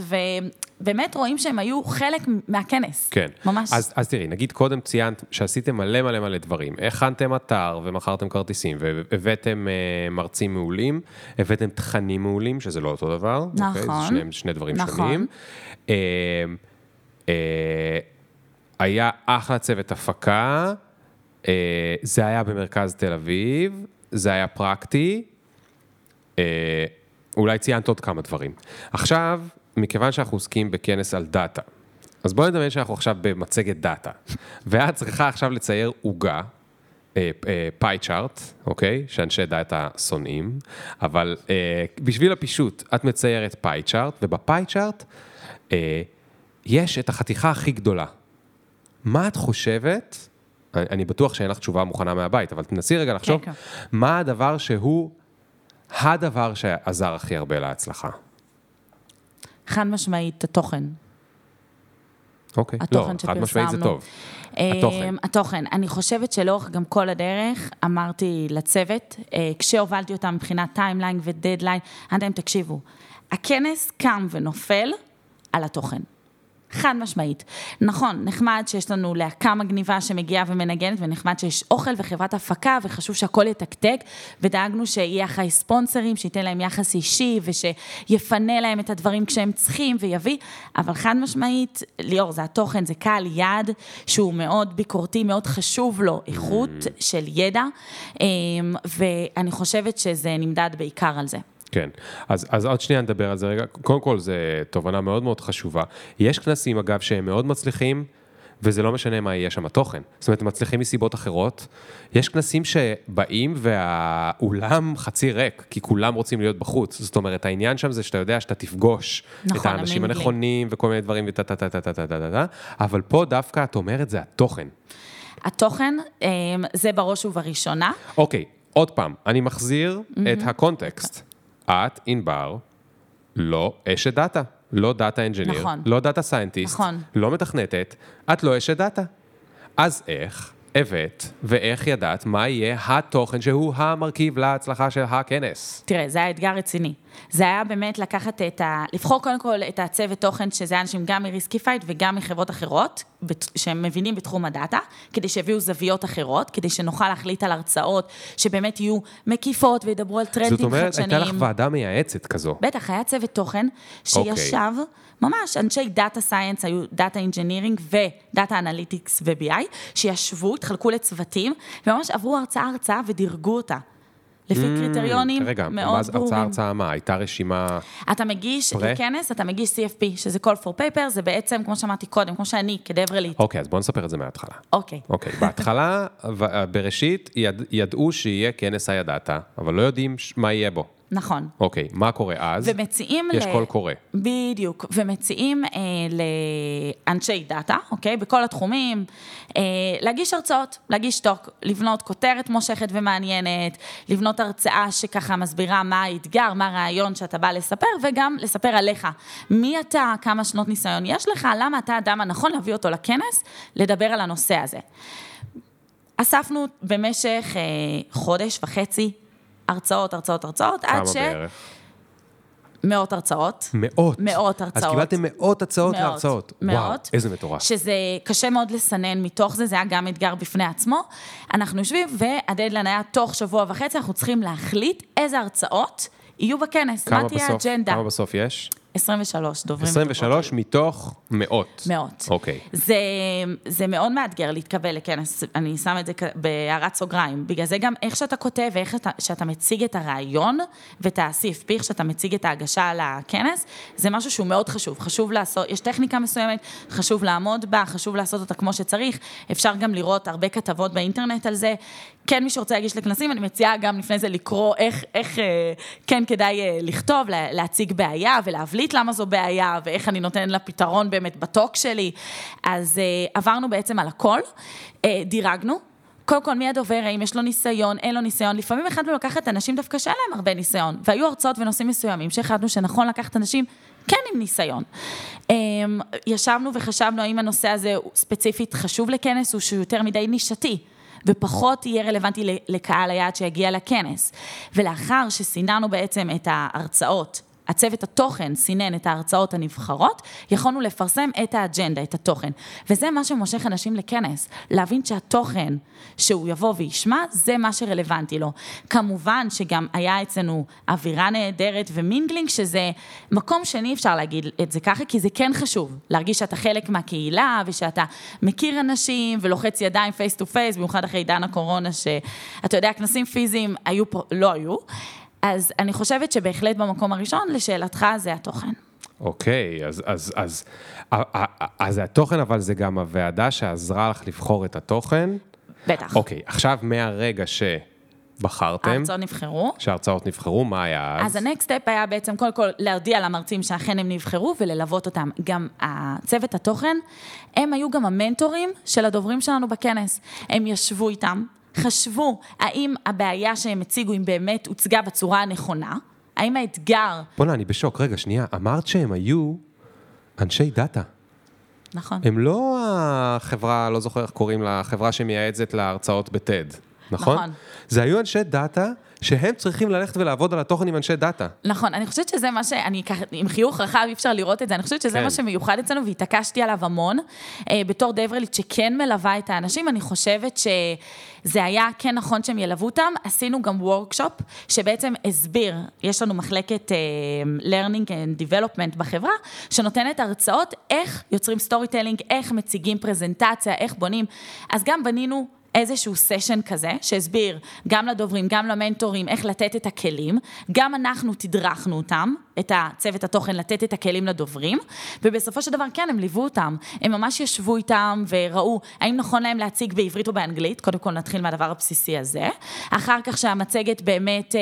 ובאמת רואים שהם היו חלק מהכנס. כן. ממש. אז, אז תראי, נגיד קודם ציינת שעשיתם מלא מלא מלא דברים. הכנתם אתר ומכרתם כרטיסים, והבאתם אה, מרצים מעולים, הבאתם תכנים מעולים, שזה לא אותו דבר. אוקיי? נכון. זה שני, שני דברים נכון. שונים. אה, אה, היה אחלה צוות הפקה, זה היה במרכז תל אביב, זה היה פרקטי. אה, אולי ציינת עוד כמה דברים. עכשיו, מכיוון שאנחנו עוסקים בכנס על data, אז בואי נדמיין שאנחנו עכשיו במצגת data, ואת צריכה עכשיו לצייר עוגה, pie chart, אוקיי? שאנשי data שונאים, אבל אה, בשביל הפישוט, את מציירת pie chart, וב pie chart אה, יש את החתיכה הכי גדולה. מה את חושבת, אני, בטוח שאין לך תשובה מוכנה מהבית, אבל תנסי רגע לחשוב, כן. מה הדבר שהוא הדבר שעזר הכי הרבה להצלחה? חד משמעית, התוכן. אוקיי, לא, התוכן חד משמעית זה. טוב. התוכן. אמ, התוכן. אני חושבת שלאורך גם כל הדרך, אמרתי לצוות, אה, כשהובלתי אותם מבחינת timeline ו deadline, אמרתי להם, תקשיבו, הכנס קם ונופל על התוכן. חד משמעית. נכון, נחמד שיש לנו להקה מגניבה שמגיעה ומנגנת, ונחמד שיש אוכל וחברת הפקה, וחשוב שהכל יתקתק, ודאגנו שיהיה אחרי ספונסרים, שייתן להם יחס אישי, ושיפנה להם את הדברים כשהם צריכים, ויביא, אבל חד משמעית, ליאור, זה התוכן, זה קהל יעד, שהוא מאוד ביקורתי, מאוד חשוב לו, איכות של ידע, אמ, ואני חושבת שזה נמדד בעיקר על זה. כן, אז, אז עוד שנייה נדבר על זה רגע. קודם כל, זו תובנה מאוד מאוד חשובה. יש כנסים, אגב, שהם מאוד מצליחים, וזה לא משנה מה יהיה שם התוכן. זאת אומרת, הם מצליחים מסיבות אחרות. יש כנסים שבאים והאולם חצי ריק, כי כולם רוצים להיות בחוץ. זאת אומרת, העניין שם זה שאתה יודע שאתה תפגוש את נכון, האנשים המינגלינג. הנכונים וכל מיני דברים וטה טה טה טה טה טה טה טה, אבל פה דווקא את אומרת זה התוכן. התוכן, אמ, זה בראש ובראשונה. אוקיי, עוד פעם, אני מחזיר את ה context. את, ענבר, לא אשת data, לא data engineer, נכון. לא data scientist, נכון. לא מתכנתת, את לא אשת data. אז איך הבאת ואיך ידעת מה יהיה התוכן שהוא המרכיב להצלחה של הכנס? תראה, זה היה אתגר רציני. זה היה באמת לקחת את ה... לבחור קודם כל את הצוות תוכן, שזה אנשים גם מריסקיפייד וגם מחברות אחרות, שהם מבינים בתחום ה data, כדי שיביאו זוויות אחרות, כדי שנוכל להחליט על הרצאות שבאמת יהיו מקיפות וידברו על טרנדים חדשניים. זאת אומרת, הייתה לך ועדה מייעצת כזו. בטח, היה צוות תוכן שישב, ממש, אנשי data science, היו data engineering ו data analytics ו-BI, שישבו, התחלקו לצוותים, וממש עברו הרצאה-הרצאה ודירגו אותה. לפי קריטריונים Mm, רגע, מה מאוד זה הרצאה, ברורים. הרצאה מה? הייתה רשימה... אתה מגיש פרה? לכנס, אתה מגיש CFP, שזה call for paper, זה בעצם, כמו שאמרתי קודם, כמו שאני, כדברלית. אוקיי, אז בואו נספר את זה מההתחלה. אוקיי. אוקיי, בהתחלה, ו- בראשית, יד, ידעו שיהיה כנס דאטה, אבל לא יודעים מה יהיה בו. נכון. אוקיי, מה קורה אז? ומציעים יש קול קורא. בדיוק, ומציעים אה, לאנשי data, אוקיי? בכל התחומים, אה, להגיש הרצאות, להגיש talk, לבנות כותרת מושכת ומעניינת, לבנות הרצאה שככה מסבירה מה האתגר, מה הרעיון שאתה בא לספר, וגם לספר עליך. מי אתה, כמה שנות ניסיון יש לך, למה אתה האדם הנכון להביא אותו לכנס, לדבר על הנושא הזה. אספנו במשך אה, חודש וחצי הרצאות, הרצאות, הרצאות, עד כמה ש... בערך? מאות הרצאות. מאות. מאות אז הרצאות. קיבלתם מאות הצעות מאות, להרצאות. מאות. וואו, איזה מטורף. שזה קשה מאוד לסנן מתוך זה, זה היה גם אתגר בפני עצמו. אנחנו יושבים, והדדליין היה תוך שבוע וחצי, אנחנו צריכים להחליט איזה הרצאות יהיו בכנס, מה כמה תהיה האג'נדה. כמה בסוף יש? 23 דוברים. 23 מתוך מאות. מאות. אוקיי. זה, זה מאוד מאתגר להתקבל לכנס, אני שמה את זה בהערת סוגריים. בגלל זה גם איך שאתה כותב ואיך אתה, שאתה מציג את הרעיון ואת ה-CFP, איך שאתה מציג את ההגשה לכנס, זה משהו שהוא מאוד חשוב. חשוב לעשות, יש טכניקה מסוימת, חשוב לעמוד בה, חשוב לעשות אותה כמו שצריך. אפשר גם לראות הרבה כתבות באינטרנט על זה. כן, מי שרוצה להגיש לכנסים, אני מציעה גם לפני זה לקרוא איך, איך אה, כן כדאי אה, לכתוב, לה, להציג בעיה ולהבליט למה זו בעיה, ואיך אני נותנת לה פתרון באמת בטוק שלי. אז אה, עברנו בעצם על הכל, דירגנו. קודם כל, מי הדובר, האם יש לו ניסיון, אין לו ניסיון. לפעמים החלטנו לקחת אנשים דווקא שאין להם הרבה ניסיון, והיו הרצאות ונושאים מסוימים שהחלטנו שנכון לקחת אנשים כן עם ניסיון. ישבנו וחשבנו האם הנושא הזה הוא ספציפית חשוב לכנס, או שהוא יותר מדי נישתי. ופחות יהיה רלוונטי לקהל היעד שיגיע לכנס. ולאחר שסיננו בעצם את ההרצאות, הצוות התוכן סינן את ההרצאות הנבחרות, יכולנו לפרסם את האג'נדה, את התוכן. וזה מה שמושך אנשים לכנס, להבין שהתוכן שהוא יבוא וישמע, זה מה שרלוונטי לו. כמובן שגם היה אצלנו אווירה נהדרת ו mingling, שזה מקום שני, אפשר להגיד את זה ככה, כי זה כן חשוב, להרגיש שאתה חלק מהקהילה, ושאתה מכיר אנשים ולוחץ ידיים face to face, במיוחד אחרי עידן הקורונה, שאתה יודע, כנסים פיזיים היו פה, לא היו. אז אני חושבת שבהחלט במקום הראשון, לשאלתך, זה התוכן. אוקיי, אז, אז, אז, אז, זה התוכן, אבל זה גם הוועדה שעזרה לך לבחור את התוכן. בטח. אוקיי, עכשיו מהרגע שבחרתם, ההרצאות נבחרו. שההרצאות נבחרו, מה היה אז? אז ה next step היה בעצם קודם כל להודיע למרצים שאכן הם נבחרו וללוות אותם. גם הצוות התוכן, הם היו גם המנטורים של הדוברים שלנו בכנס. הם ישבו איתם, חשבו האם הבעיה שהם הציגו, אם באמת הוצגה בצורה הנכונה, האם האתגר, בוא'נה, אני בשוק. רגע, שנייה, אמרת שהם היו אנשי data. נכון, הם לא החברה, לא זוכר איך קוראים לה, החברה שמייעצת להרצאות ב TED, נכון? נכון. זה היו אנשי data שהם צריכים ללכת ולעבוד על התוכן עם אנשי data. נכון, אני חושבת שזה מה שאני ככה, עם חיוך רחב אי אפשר לראות את זה, אני חושבת שזה כן. מה שמיוחד אצלנו והתעקשתי עליו המון. אה, בתור DevRel ית שכן מלווה את האנשים, אני חושבת שזה היה כן נכון שהם ילוו אותם. עשינו גם workshop שבעצם הסביר, יש לנו מחלקת אה, learning and development בחברה, שנותנת הרצאות איך יוצרים storytelling, איך מציגים פרזנטציה, איך בונים. אז גם בנינו איזשהו סשן כזה, שהסביר גם לדוברים, גם למנטורים, איך לתת את הכלים. גם אנחנו תדרכנו אותם, את הצוות התוכן, לתת את הכלים לדוברים, ובסופו של דבר, כן, הם ליוו אותם. הם ממש ישבו איתם וראו האם נכון להם להציג בעברית או באנגלית. קודם כל נתחיל מהדבר הבסיסי הזה. אחר כך שהמצגת באמת אה,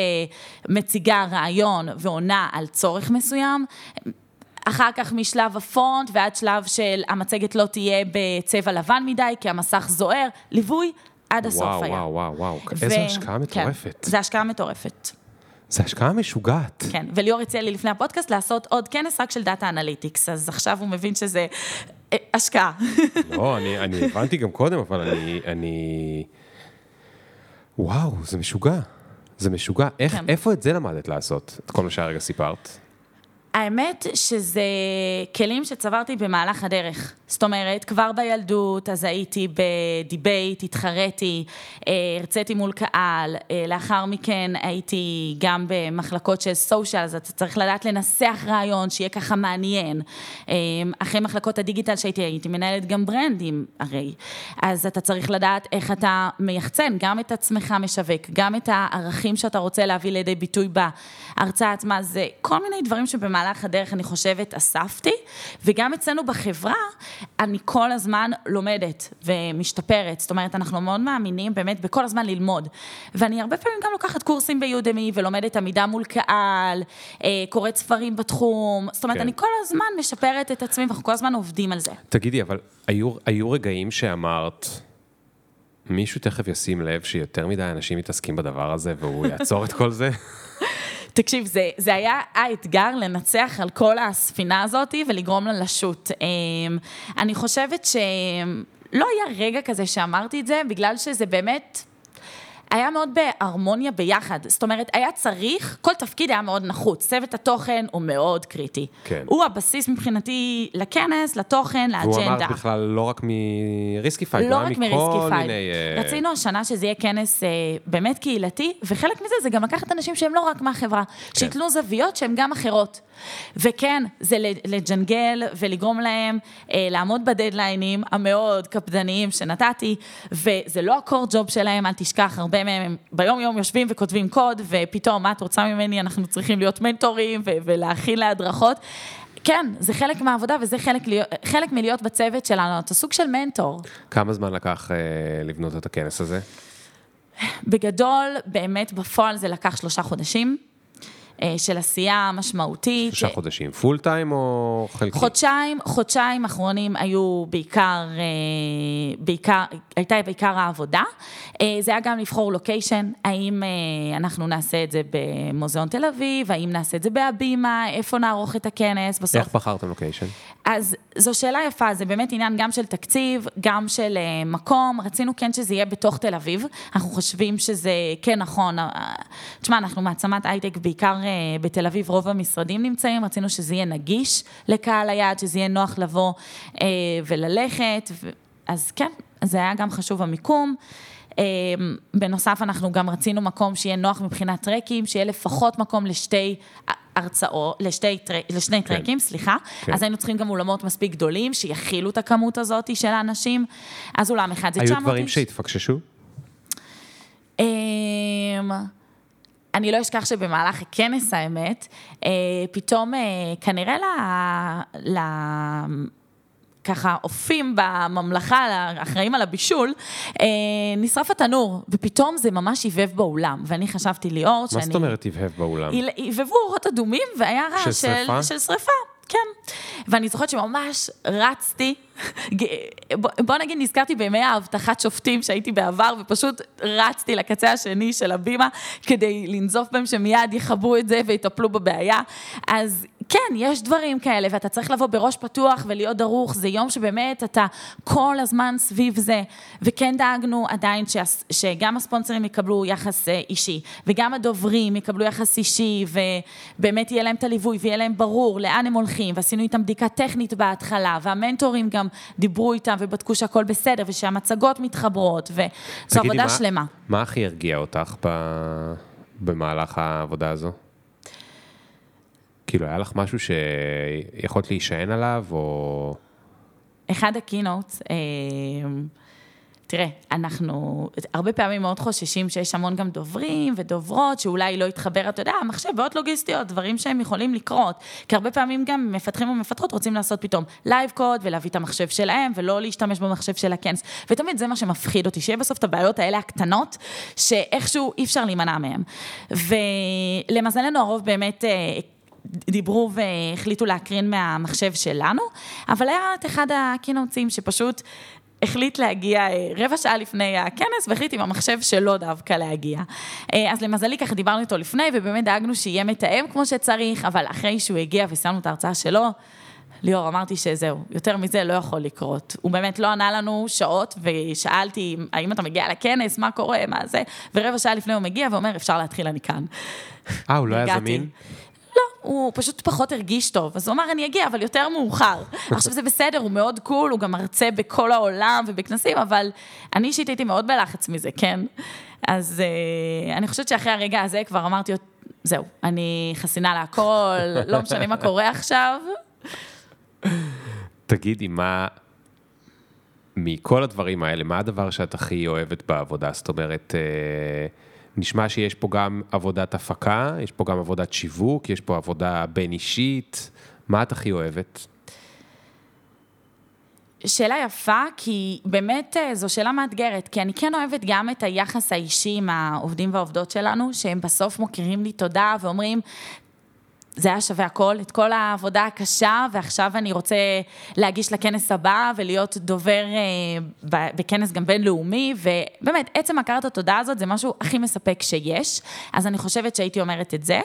מציגה רעיון ועונה על צורך מסוים. אחר כך משלב הפונט ועד שלב של המצגת לא תהיה בצבע לבן מדי, כי המסך זוהר, ליווי עד הסוף וואו, היה. וואו, וואו, וואו, ו- איזו השקעה כן, מטורפת. זה השקעה מטורפת, זו השקעה משוגעת. כן. וליאור הציע לי לפני הפודקאסט לעשות עוד כנס רק של data analytics, אז עכשיו הוא מבין שזה אה, השקעה. לא, אני, אני הבנתי גם קודם, אבל אני, אני... וואו, זה משוגע. זה משוגע. איך, כן. איפה את זה למדת לעשות? את כל מה שהרגע סיפרת. האמת שזה כלים שצברתי במהלך הדרך. זאת אומרת, כבר בילדות, אז הייתי ב debate, התחרתי, אה, הרציתי מול קהל, אה, לאחר מכן הייתי גם במחלקות של סושיאל, אז אתה צריך לדעת לנסח רעיון, שיהיה ככה מעניין. אה, אחרי מחלקות הדיגיטל שהייתי, הייתי מנהלת גם ברנדים הרי. אז אתה צריך לדעת איך אתה מייחצן גם את עצמך משווק, גם את הערכים שאתה רוצה להביא לידי ביטוי בהרצאה עצמה. זה כל מיני דברים שבמהלך הדרך, אני חושבת, אספתי, וגם אצלנו בחברה, אני כל הזמן לומדת ומשתפרת. זאת אומרת, אנחנו מאוד מאמינים באמת בכל הזמן ללמוד. ואני הרבה פעמים גם לוקחת קורסים ביודמי ולומדת עמידה מול קהל, אה, קוראת ספרים בתחום. זאת אומרת, כן. אני כל הזמן משפרת את עצמי ואנחנו כל הזמן עובדים על זה. תגידי, אבל היו, היו רגעים שאמרת, מישהו תכף ישים לב שיותר מדי אנשים מתעסקים בדבר הזה והוא יעצור את כל זה? תקשיב, זה, זה היה האתגר לנצח על כל הספינה הזאת ולגרום לה לשוט. אמ, אני חושבת שלא היה רגע כזה שאמרתי את זה, בגלל שזה באמת... היה מאוד בהרמוניה ביחד, זאת אומרת, היה צריך, כל תפקיד היה מאוד נחוץ, צוות התוכן הוא מאוד קריטי. כן. הוא הבסיס מבחינתי לכנס, לתוכן, והוא לאג'נדה. אמר בכלל לא רק מ Riskified, לא הוא היה רק מכל מ Riskified. מיני... אה, רצינו השנה שזה יהיה כנס אה, באמת קהילתי, וחלק מזה זה גם לקחת אנשים שהם לא רק מהחברה, כן. שיתנו זוויות שהן גם אחרות. וכן, זה לג'נגל ולגרום להם אה, לעמוד בדדליינים המאוד קפדניים שנתתי, וזה לא הקור ג'וב שלהם, אל תשכח, הרבה מהם הם ביום יום יושבים וכותבים קוד, ופתאום, מה את רוצה ממני, אנחנו צריכים להיות מנטורים ו- ולהכין להדרכות. כן, זה חלק מהעבודה וזה חלק, חלק מלהיות בצוות שלנו, אתה סוג של מנטור. כמה זמן לקח אה, לבנות את הכנס הזה? בגדול, באמת בפועל זה לקח שלושה חודשים של עשייה משמעותית. שלושה חודשים. פול טיים או חלקי? חודשיים, חודשיים אחרונים היו בעיקר, אה, בעיקר, הייתה בעיקר העבודה. אה, זה היה גם לבחור לוקיישן, האם אה, אנחנו נעשה את זה במוזיאון תל אביב, האם נעשה את זה בהבימה, איפה נערוך את הכנס, בסוף. איך בחרתם לוקיישן? אז זו שאלה יפה, זה באמת עניין גם של תקציב, גם של uh, מקום, רצינו כן שזה יהיה בתוך תל אביב, אנחנו חושבים שזה כן נכון, uh, תשמע, אנחנו מעצמת הייטק, בעיקר uh, בתל אביב רוב המשרדים נמצאים, רצינו שזה יהיה נגיש לקהל היעד, שזה יהיה נוח לבוא uh, וללכת, ו... אז כן, זה היה גם חשוב המיקום. Uh, בנוסף, אנחנו גם רצינו מקום שיהיה נוח מבחינת טרקים, שיהיה לפחות מקום לשתי הרצאות, לשתי, לשני כן. טרקים, סליחה. כן. אז היינו צריכים גם אולמות מספיק גדולים, שיכילו את הכמות הזאת של האנשים. אז אולם אחד זה 900 איש. היו דברים שהתפקששו? אמ, אני לא אשכח שבמהלך הכנס, האמת, אה, פתאום אה, כנראה ל... ככה אופים בממלכה, האחראים על הבישול, אה, נשרף התנור, ופתאום זה ממש היבב באולם. ואני חשבתי, ליאור, שאני... מה זאת אומרת הבהב באולם? הבהבו אורות אדומים והיה רעש של של? של שריפה, כן. ואני זוכרת שממש רצתי, בוא נגיד נזכרתי בימי האבטחת שופטים שהייתי בעבר, ופשוט רצתי לקצה השני של הבימה כדי לנזוף בהם שמיד יכבו את זה ויטפלו בבעיה. אז כן, יש דברים כאלה, ואתה צריך לבוא בראש פתוח ולהיות דרוך, זה יום שבאמת אתה כל הזמן סביב זה. וכן דאגנו עדיין שהס- שגם הספונסרים יקבלו יחס אה, אישי, וגם הדוברים יקבלו יחס אישי, ובאמת יהיה להם את הליווי, ויהיה להם ברור לאן הם הולכים, ועשינו איתם בדיקה טכנית בהתחלה, והמנטורים גם דיברו איתם ובדקו שהכל בסדר, ושהמצגות מתחברות, וזו עבודה מה- שלמה. מה הכי הרגיע אותך ב- במהלך העבודה הזו? כאילו, היה לך משהו שיכולת להישען עליו, או... אחד הקינוטס, אה, תראה, אנחנו הרבה פעמים מאוד חוששים שיש המון גם דוברים ודוברות, שאולי לא יתחבר, אתה יודע, מחשב, בעיות לוגיסטיות, דברים שהם יכולים לקרות. כי הרבה פעמים גם מפתחים ומפתחות רוצים לעשות פתאום live code ולהביא את המחשב שלהם, ולא להשתמש במחשב של הכנס. ותמיד זה מה שמפחיד אותי, שיהיה בסוף את הבעיות האלה הקטנות, שאיכשהו אי אפשר להימנע מהן. ולמזלנו הרוב באמת... דיברו והחליטו להקרין מהמחשב שלנו, אבל היה את אחד ה keynotes שפשוט החליט להגיע אה, רבע שעה לפני הכנס, והחליט עם המחשב שלו דווקא להגיע. אה, אז למזלי ככה דיברנו איתו לפני, ובאמת דאגנו שיהיה מתאם כמו שצריך, אבל אחרי שהוא הגיע וסיימנו את ההרצאה שלו, ליאור, אמרתי שזהו, יותר מזה לא יכול לקרות. הוא באמת לא ענה לנו שעות, ושאלתי, האם אתה מגיע לכנס, מה קורה, מה זה, ורבע שעה לפני הוא מגיע ואומר, אפשר להתחיל, אני כאן. אה, הוא לא היה. זמין? הוא פשוט פחות הרגיש טוב. אז הוא אמר, אני אגיע, אבל יותר מאוחר. עכשיו זה בסדר, הוא מאוד קול, הוא גם מרצה בכל העולם ובכנסים, אבל אני אישית הייתי מאוד בלחץ מזה, כן? אז uh, אני חושבת שאחרי הרגע הזה כבר אמרתי, זהו, אני חסינה להכל, לא משנה מה קורה עכשיו. תגידי, מה... מכל הדברים האלה, מה הדבר שאת הכי אוהבת בעבודה? זאת אומרת, אה, נשמע שיש פה גם עבודת הפקה, יש פה גם עבודת שיווק, יש פה עבודה בין אישית, מה את הכי אוהבת? שאלה יפה, כי באמת אה, זו שאלה מאתגרת, כי אני כן אוהבת גם את היחס האישי עם העובדים והעובדות שלנו, שהם בסוף מוקירים לי תודה ואומרים, זה היה שווה הכל, את כל העבודה הקשה, ועכשיו אני רוצה להגיש לכנס הבא ולהיות דובר אה, בכנס גם בינלאומי, ובאמת, עצם הכרת התודעה הזאת זה משהו הכי מספק שיש, אז אני חושבת שהייתי אומרת את זה.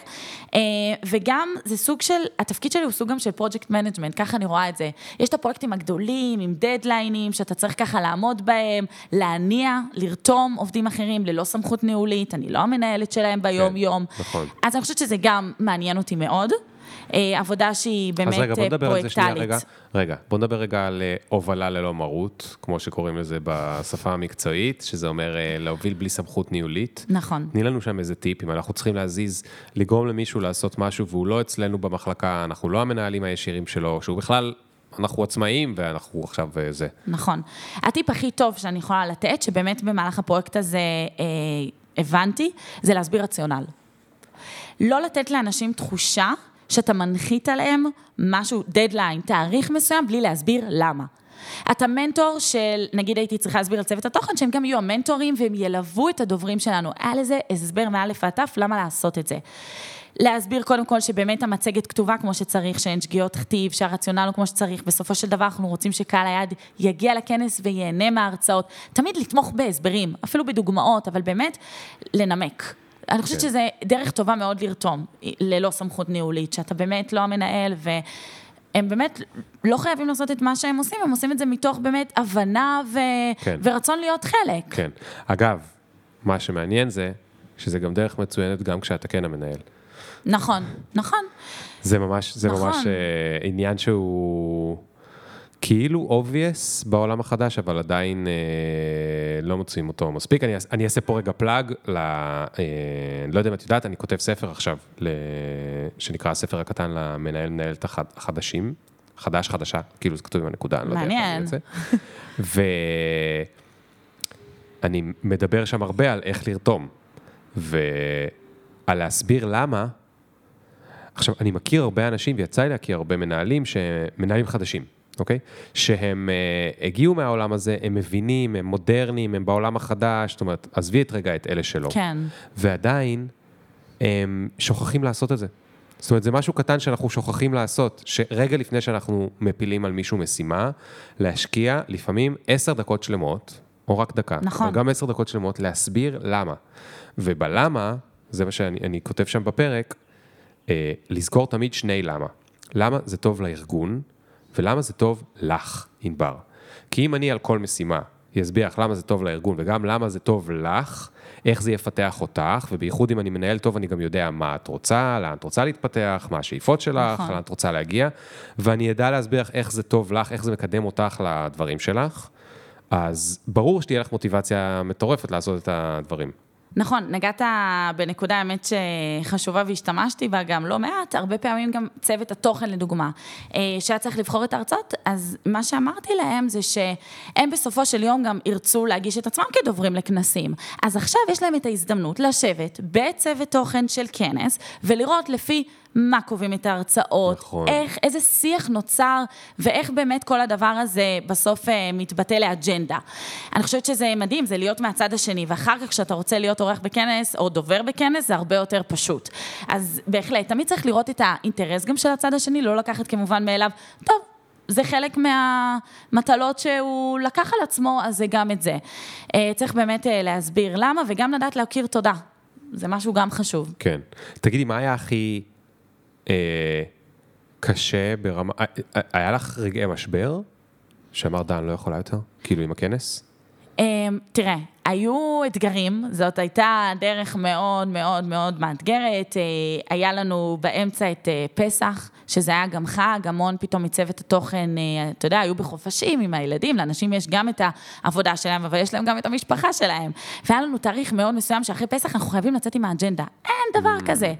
אה, וגם זה סוג של, התפקיד שלי הוא סוג גם של project management, ככה אני רואה את זה. יש את הפרויקטים הגדולים, עם דדליינים, שאתה צריך ככה לעמוד בהם, להניע, לרתום עובדים אחרים ללא סמכות ניהולית, אני לא המנהלת שלהם ביום-יום. כן, נכון. אז אני חושבת שזה גם מעניין אותי מאוד. מאוד. אה, עבודה שהיא באמת פרויקטלית. אז רגע, בוא נדבר על זה שנייה רגע. רגע, בוא נדבר רגע על אה, הובלה ללא מרות, כמו שקוראים לזה בשפה המקצועית, שזה אומר אה, להוביל בלי סמכות ניהולית. נכון. תני לנו שם איזה טיפ, אם אנחנו צריכים להזיז, לגרום למישהו לעשות משהו והוא לא אצלנו במחלקה, אנחנו לא המנהלים הישירים שלו, שהוא בכלל אנחנו עצמאים ואנחנו עכשיו זה. נכון. הטיפ הכי טוב שאני יכולה לתת, שבאמת במהלך הפרויקט הזה אה, הבנתי, זה להסביר רציונל. לא לתת לאנשים תחושה שאתה מנחית עליהם משהו, דדליין, תאריך מסוים, בלי להסביר למה. אתה מנטור של, נגיד הייתי צריכה להסביר על צוות התוכן, שהם גם יהיו המנטורים והם ילוו את הדוברים שלנו. היה לזה הסבר מאלף ועד תף, למה לעשות את זה. להסביר קודם כל שבאמת המצגת כתובה כמו שצריך, שאין שגיאות כתיב, שהרציונל הוא כמו שצריך. בסופו של דבר אנחנו רוצים שקהל היד יגיע לכנס וייהנה מההרצאות. תמיד לתמוך בהסברים, אפילו בדוגמאות, אבל באמת לנמק. אני חושבת כן. שזה דרך טובה מאוד לרתום, ללא סמכות ניהולית, שאתה באמת לא המנהל ו... הם באמת לא חייבים לעשות את מה שהם עושים, הם עושים את זה מתוך באמת הבנה ו... כן. ורצון להיות חלק. כן. אגב, מה שמעניין זה שזה גם דרך מצוינת גם כשאתה כן המנהל. נכון, נכון. זה ממש, זה נכון. ממש uh, עניין שהוא... כאילו obvious בעולם החדש, אבל עדיין אה, לא מוצאים אותו מספיק. אני, אני אעשה פה רגע פלאג, ל, אה, לא יודע אם את יודעת, אני כותב ספר עכשיו, ל, שנקרא הספר הקטן למנהל מנהלת החד, החדשים, חדש חדשה, כאילו זה כתוב עם הנקודה, אני לא יודע איך אני את זה. ואני מדבר שם הרבה על איך לרתום, ועל להסביר למה. עכשיו, אני מכיר הרבה אנשים, ויצא לי להכיר הרבה מנהלים, מנהלים חדשים. אוקיי? שהם uh, הגיעו מהעולם הזה, הם מבינים, הם מודרניים, הם בעולם החדש, זאת אומרת, עזבי את רגע את אלה שלא. כן. ועדיין, הם שוכחים לעשות את זה. זאת אומרת, זה משהו קטן שאנחנו שוכחים לעשות, שרגע לפני שאנחנו מפילים על מישהו משימה, להשקיע לפעמים עשר דקות שלמות, או רק דקה, נכון. אבל גם עשר דקות שלמות, להסביר למה. ובלמה, זה מה שאני כותב שם בפרק, אה, לזכור תמיד שני למה. למה זה טוב לארגון, ולמה זה טוב לך, ענבר. כי אם אני על כל משימה אסביר לך למה זה טוב לארגון וגם למה זה טוב לך, איך זה יפתח אותך, ובייחוד אם אני מנהל טוב, אני גם יודע מה את רוצה, לאן את רוצה להתפתח, מה השאיפות שלך, נכון. לאן את רוצה להגיע, ואני אדע להסביר לך איך זה טוב לך, איך זה מקדם אותך לדברים שלך, אז ברור שתהיה לך מוטיבציה מטורפת לעשות את הדברים. נכון, נגעת בנקודה האמת שחשובה והשתמשתי בה גם לא מעט, הרבה פעמים גם צוות התוכן לדוגמה, אה, שהיה צריך לבחור את ההרצאות, אז מה שאמרתי להם זה שהם בסופו של יום גם ירצו להגיש את עצמם כדוברים לכנסים. אז עכשיו יש להם את ההזדמנות לשבת בצוות תוכן של כנס ולראות לפי מה קובעים את ההרצאות, נכון. איך, איזה שיח נוצר, ואיך באמת כל הדבר הזה בסוף אה, מתבטא לאג'נדה. אני חושבת שזה מדהים, זה להיות מהצד השני, ואחר כך כשאתה רוצה להיות עורך בכנס או דובר בכנס, זה הרבה יותר פשוט. אז בהחלט, תמיד צריך לראות את האינטרס גם של הצד השני, לא לקחת כמובן מאליו, טוב, זה חלק מהמטלות שהוא לקח על עצמו, אז זה גם את זה. אה, צריך באמת אה, להסביר למה, וגם לדעת להכיר תודה. זה משהו גם חשוב. כן. תגידי, מה היה הכי קשה ברמה, אה, אה, היה לך רגעי משבר? שאמרת, דן, לא יכולה יותר? כאילו עם הכנס? אה, תראה, היו אתגרים, זאת הייתה דרך מאוד מאוד מאוד מאתגרת. אה, היה לנו באמצע את אה, פסח, שזה היה גם חג, המון פתאום מצוות התוכן, אה, אתה יודע, היו בחופשים עם הילדים, לאנשים יש גם את העבודה שלהם, אבל יש להם גם את המשפחה שלהם. והיה לנו תאריך מאוד מסוים שאחרי פסח אנחנו חייבים לצאת עם האג'נדה. אין דבר Mm. כזה.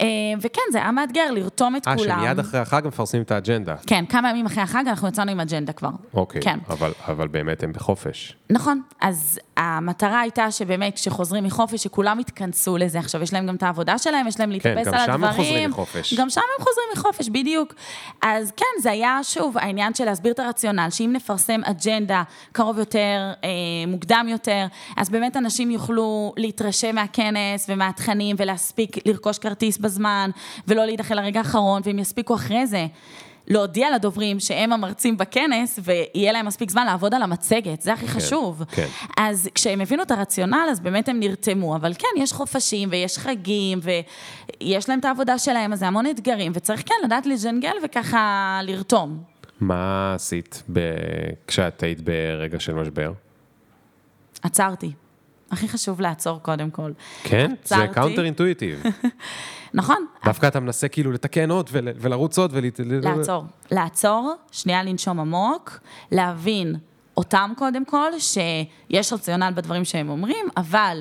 אה, וכן, זה היה מאתגר לרתום את אה, כולם. שמיד אחרי החג מפרסמים את האג'נדה. כן, כמה ימים אחרי החג אנחנו יצאנו עם אג'נדה כבר. אוקיי, כן. אבל, אבל באמת הם בחופש. נכון, אז המטרה הייתה שבאמת כשחוזרים מחופש, שכולם יתכנסו לזה. עכשיו, יש להם גם את העבודה שלהם, יש להם להתאפס גם על שם הם הדברים. חוזרים מחופש. גם שם הם חוזרים מחופש, בדיוק. אז כן, זה היה, שוב, העניין של להסביר את הרציונל, שאם נפרסם אג'נדה קרוב יותר, אה, מוקדם יותר, אז באמת אנשים יוכלו להתרשם מהכנס ומהתכנים ולהספיק לרכוש כרטיס בזמן, ולא להידחה לרגע האחרון, והם יספיקו אחרי זה. להודיע לדוברים שהם המרצים בכנס, ויהיה להם מספיק זמן לעבוד על המצגת, זה הכי חשוב. כן. אז כשהם הבינו את הרציונל, אז באמת הם נרתמו. אבל כן, יש חופשים ויש חגים, ויש להם את העבודה שלהם, אז זה המון אתגרים, וצריך כן לדעת לג'נגל וככה לרתום. מה עשית ב... כשאת היית ברגע של משבר? עצרתי. הכי חשוב לעצור קודם כל. כן? זה עצרתי. counterintuitive. נכון, דווקא אתה מנסה כאילו לתקן עוד ול- ולרוץ עוד ול... לעצור. לעצור, שנייה לנשום עמוק, להבין אותם קודם כל, שיש רציונל בדברים שהם אומרים, אבל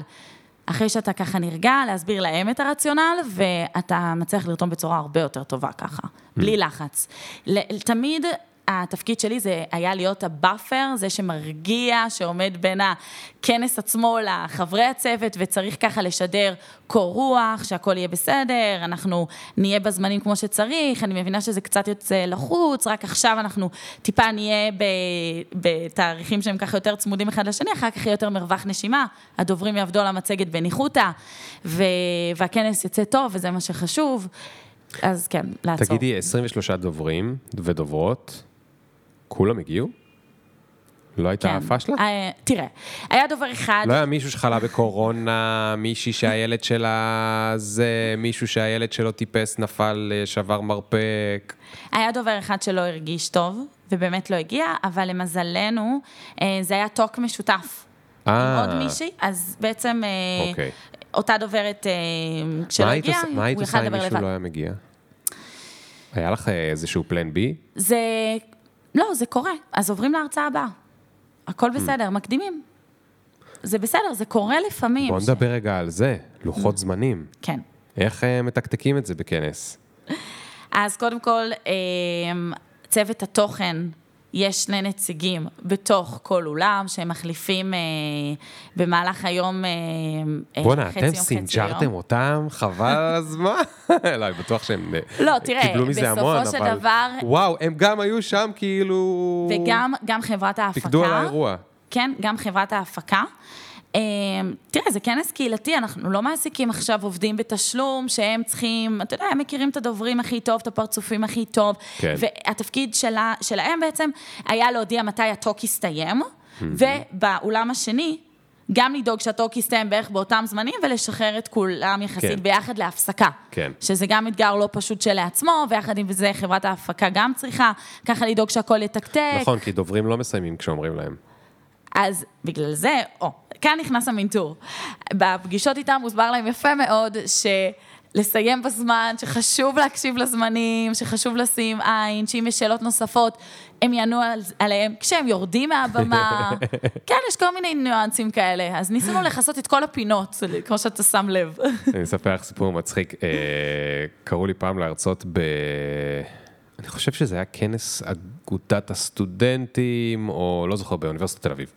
אחרי שאתה ככה נרגע, להסביר להם את הרציונל, ואתה מצליח לרתום בצורה הרבה יותר טובה ככה, בלי לחץ. ל- תמיד... התפקיד שלי זה היה להיות ה buffer, זה שמרגיע, שעומד בין הכנס עצמו לחברי הצוות, וצריך ככה לשדר קור רוח, שהכל יהיה בסדר, אנחנו נהיה בזמנים כמו שצריך, אני מבינה שזה קצת יוצא לחוץ, רק עכשיו אנחנו טיפה נהיה בתאריכים שהם ככה יותר צמודים אחד לשני, אחר כך יהיה יותר מרווח נשימה, הדוברים יעבדו על המצגת בניחותא, והכנס יצא טוב, וזה מה שחשוב. אז כן, לעצור. תגידי, 23 דוברים ודוברות, כולם הגיעו? לא הייתה פשלה? אה, תראה, היה דובר אחד, לא היה מישהו שחלה בקורונה, מישהי שהילד שלה זה, מישהו שהילד שלו טיפס, נפל, אה, שבר מרפק. היה דובר אחד שלא הרגיש טוב, ובאמת לא הגיע, אבל למזלנו, אה, זה היה טוק משותף. עם אה, עוד מישהי, אז בעצם אוקיי. אותה דוברת אה, מה כשלא היית הגיעה, עושה- מה היית הוא עושה יכל אם לדבר מישהו לבד. לא היה מגיע? היה לך איזשהו פלן בי? זה, לא, זה קורה, אז עוברים להרצאה הבאה. הכל בסדר, מקדימים. זה בסדר, זה קורה לפעמים. בוא ש- נדבר רגע על זה, לוחות Mm. זמנים. כן. איך אה, מתקתקים את זה בכנס? אז קודם כל, אה, צוות התוכן, יש שני נציגים בתוך כל אולם, שהם מחליפים אה, במהלך היום אה, אה, בואנה, חצי אתם יום, חצי סינג'רתם יום. אותם, חבל על הזמן. לא, אני בטוח שהם אה, לא, תראה, קיבלו מזה בסופו המון, של אבל... דבר- וואו, הם גם היו שם כאילו... וגם גם חברת ההפקה. פיקדו על האירוע. כן, גם חברת ההפקה. אה, תראה, זה כנס קהילתי, אנחנו לא מעסיקים עכשיו עובדים בתשלום, שהם צריכים, אתה יודע, הם מכירים את הדוברים הכי טוב, את הפרצופים הכי טוב. כן. והתפקיד שלה, שלהם בעצם היה להודיע מתי הטוק יסתיים, ובאולם השני, גם לדאוג שהטוק יסתיים בערך באותם זמנים, ולשחרר את כולם יחסית כן. ביחד להפסקה. כן. שזה גם אתגר לא פשוט שלעצמו, ויחד עם זה חברת ההפקה גם צריכה ככה לדאוג שהכל יתקתק. נכון, כי דוברים לא מסיימים כשאומרים להם. אז בגלל זה, או, כאן נכנס המינטור. בפגישות איתם הוסבר להם יפה מאוד שלסיים בזמן, שחשוב להקשיב לזמנים, שחשוב לשים עין, שאם יש שאלות נוספות, הם יענו על, עליהם כשהם יורדים מהבמה. כן, יש כל מיני ניואנסים כאלה. אז ניסינו לכסות את כל הפינות, כמו שאתה שם לב. אני אספר לך סיפור מצחיק. אה, קראו לי פעם להרצות ב... אני חושב שזה היה כנס אגודת הסטודנטים, או לא זוכר, באוניברסיטת תל אביב.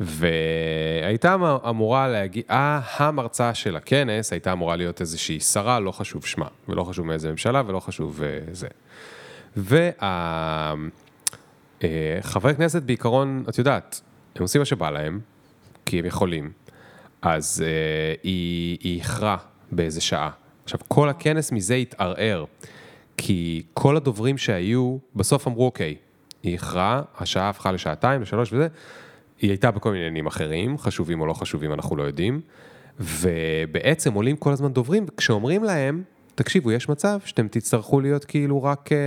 והייתה אמ- אמורה להגיד, אה, המרצה של הכנס הייתה אמורה להיות איזושהי שרה, לא חשוב שמה, ולא חשוב מאיזה ממשלה, ולא חשוב אה, זה. והחברי כנסת בעיקרון, את יודעת, הם עושים מה שבא להם, כי הם יכולים. אז uh, היא, היא איחרה באיזה שעה. עכשיו, כל הכנס מזה התערער, כי כל הדוברים שהיו, בסוף אמרו, אוקיי, היא איחרה, השעה הפכה לשעתיים, לשלוש וזה, היא הייתה בכל מיני עניינים אחרים, חשובים או לא חשובים, אנחנו לא יודעים, ובעצם עולים כל הזמן דוברים, וכשאומרים להם, תקשיבו, יש מצב שאתם תצטרכו להיות כאילו רק אה,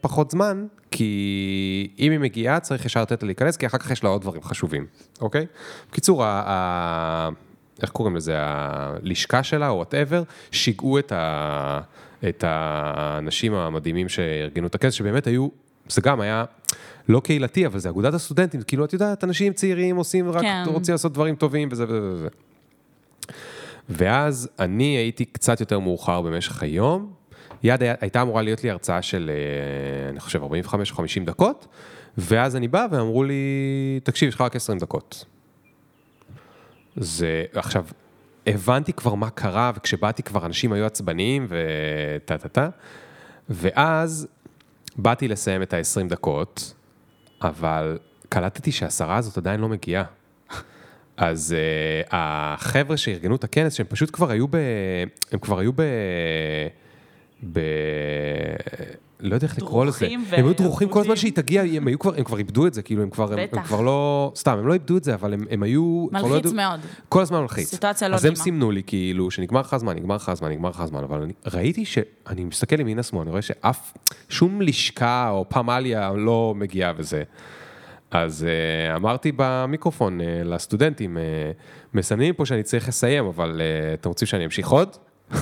פחות זמן, כי אם היא מגיעה צריך ישר לתת לה להיכנס, כי אחר כך יש לה עוד דברים חשובים, אוקיי? בקיצור, ה... ה... איך קוראים לזה? הלשכה שלה, או וואטאבר, שיגעו את, ה... את האנשים המדהימים שארגנו את הכנס, שבאמת היו, זה גם היה... לא קהילתי, אבל זה אגודת הסטודנטים, כאילו, את יודעת, אנשים צעירים עושים, רק כן. רוצים לעשות דברים טובים וזה וזה וזה. ואז אני הייתי קצת יותר מאוחר במשך היום. יד הייתה אמורה להיות לי הרצאה של, אה, אני חושב, 45 או 50 דקות, ואז אני בא ואמרו לי, תקשיב, יש לך רק 20 דקות. זה, עכשיו, הבנתי כבר מה קרה, וכשבאתי כבר אנשים היו עצבניים וטה טה טה, ואז באתי לסיים את ה-20 דקות, אבל קלטתי שהשרה הזאת עדיין לא מגיעה. אז uh, החבר'ה שארגנו את הכנס, שהם פשוט כבר היו ב... הם כבר היו ב... ב... לא יודע איך לקרוא לזה. ו- הם היו דרוכים כל הזמן. שהיא תגיע, הם היו כבר, הם כבר איבדו את זה, כאילו הם כבר, הם, הם. כבר לא, סתם, הם לא איבדו את זה, אבל הם, הם היו... לא מלחיץ ידעו- מאוד. כל הזמן מלחיץ. סיטואציה לא אז הם נעימה. סימנו לי כאילו שנגמר לך הזמן, נגמר לך הזמן, נגמר לך הזמן, אבל אני ראיתי שאני מסתכל ימינה שמאל, אני רואה שאף, שום לשכה או פמליה לא מגיעה וזה. אז uh, אמרתי במיקרופון uh, לסטודנטים, uh, מסמנים פה שאני צריך לסיים, אבל uh, אתם רוצים שאני אמשיך עוד?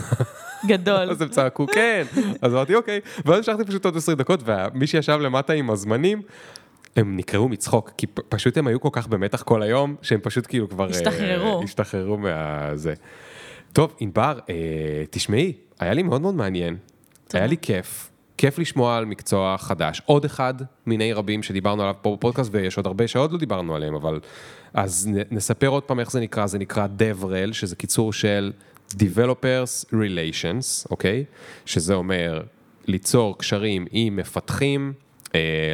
גדול. אז הם צעקו כן, אז אמרתי אוקיי, ואז המשכתי פשוט עוד 20 דקות, ומי שישב למטה עם הזמנים, הם נקרעו מצחוק, כי פשוט הם היו כל כך במתח כל היום, שהם פשוט כאילו כבר... אה, השתחררו. השתחררו מהזה. טוב, ענבר, אה, תשמעי, היה לי מאוד מאוד מעניין, היה לי כיף. כיף לשמוע על מקצוע חדש, עוד אחד מיני רבים שדיברנו עליו פה בפודקאסט, ויש עוד הרבה שעוד לא דיברנו עליהם, אבל... אז נספר עוד פעם איך זה נקרא, זה נקרא DevRel, שזה קיצור של Developers Relations, אוקיי? שזה אומר ליצור קשרים עם מפתחים,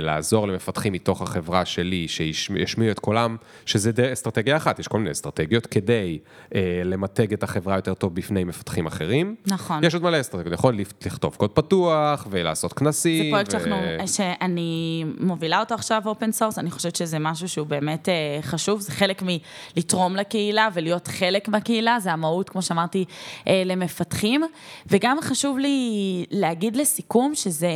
לעזור למפתחים מתוך החברה שלי שישמיעו את קולם, שזה אסטרטגיה אחת, יש כל מיני אסטרטגיות כדי אה, למתג את החברה יותר טוב בפני מפתחים אחרים. נכון. יש עוד מלא אסטרטגיות, יכול לכתוב קוד פתוח ולעשות כנסים. זה פרויקט ו- שאנחנו, שאני מובילה אותו עכשיו open source, אני חושבת שזה משהו שהוא באמת אה, חשוב, זה חלק מלתרום לקהילה ולהיות חלק מהקהילה, זה המהות, כמו שאמרתי, אה, למפתחים. וגם חשוב לי להגיד לסיכום שזה...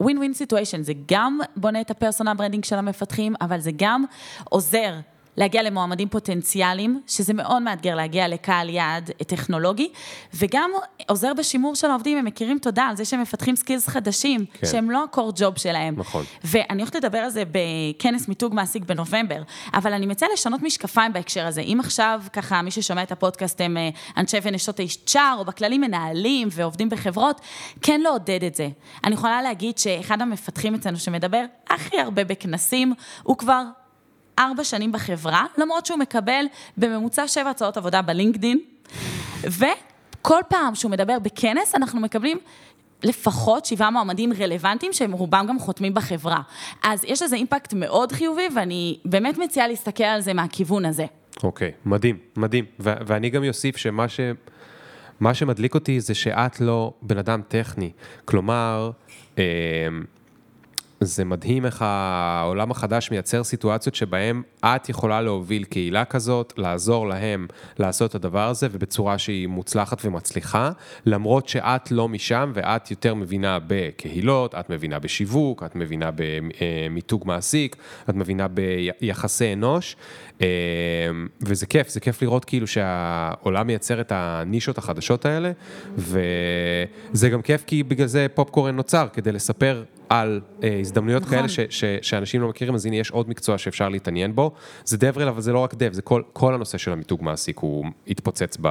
win win situation, זה גם בונה את ה personal branding של המפתחים, אבל זה גם עוזר להגיע למועמדים פוטנציאליים, שזה מאוד מאתגר להגיע לקהל יעד טכנולוגי, וגם עוזר בשימור של העובדים, הם מכירים תודה על זה שהם מפתחים skills חדשים, כן. שהם לא ה core job שלהם. נכון. ואני הולכת לדבר על זה בכנס מיתוג מעסיק בנובמבר, אבל אני מציעה לשנות משקפיים בהקשר הזה. אם עכשיו, ככה, מי ששומע את הפודקאסט הם אה, אנשי ונשות HR, או בכללי מנהלים ועובדים בחברות, כן לעודד את זה. אני יכולה להגיד שאחד המפתחים אצלנו שמדבר הכי הרבה בכנסים, הוא כבר ארבע שנים בחברה, למרות שהוא מקבל בממוצע שבע הצעות עבודה בלינקדין, וכל פעם שהוא מדבר בכנס, אנחנו מקבלים לפחות שבעה מועמדים רלוונטיים, שהם רובם גם חותמים בחברה. אז יש לזה אימפקט מאוד חיובי, ואני באמת מציעה להסתכל על זה מהכיוון הזה. אוקיי, מדהים, מדהים. ו- ואני גם אוסיף שמה ש... מה שמדליק אותי זה שאת לא בן אדם טכני. כלומר, אה, זה מדהים איך העולם החדש מייצר סיטואציות שבהן את יכולה להוביל קהילה כזאת, לעזור להם לעשות את הדבר הזה, ובצורה שהיא מוצלחת ומצליחה, למרות שאת לא משם ואת יותר מבינה בקהילות, את מבינה בשיווק, את מבינה במיתוג מעסיק, את מבינה ביחסי אנוש, אה, וזה כיף, זה כיף לראות כאילו שהעולם מייצר את הנישות החדשות האלה, וזה גם כיף כי בגלל זה פופקורן נוצר, כדי לספר על אה, הזדמנויות נכון. כאלה ש, ש, שאנשים לא מכירים, אז הנה יש עוד מקצוע שאפשר להתעניין בו. זה דברל, אבל זה לא רק דב, זה כל, כל הנושא של המיתוג מעסיק, הוא התפוצץ ב,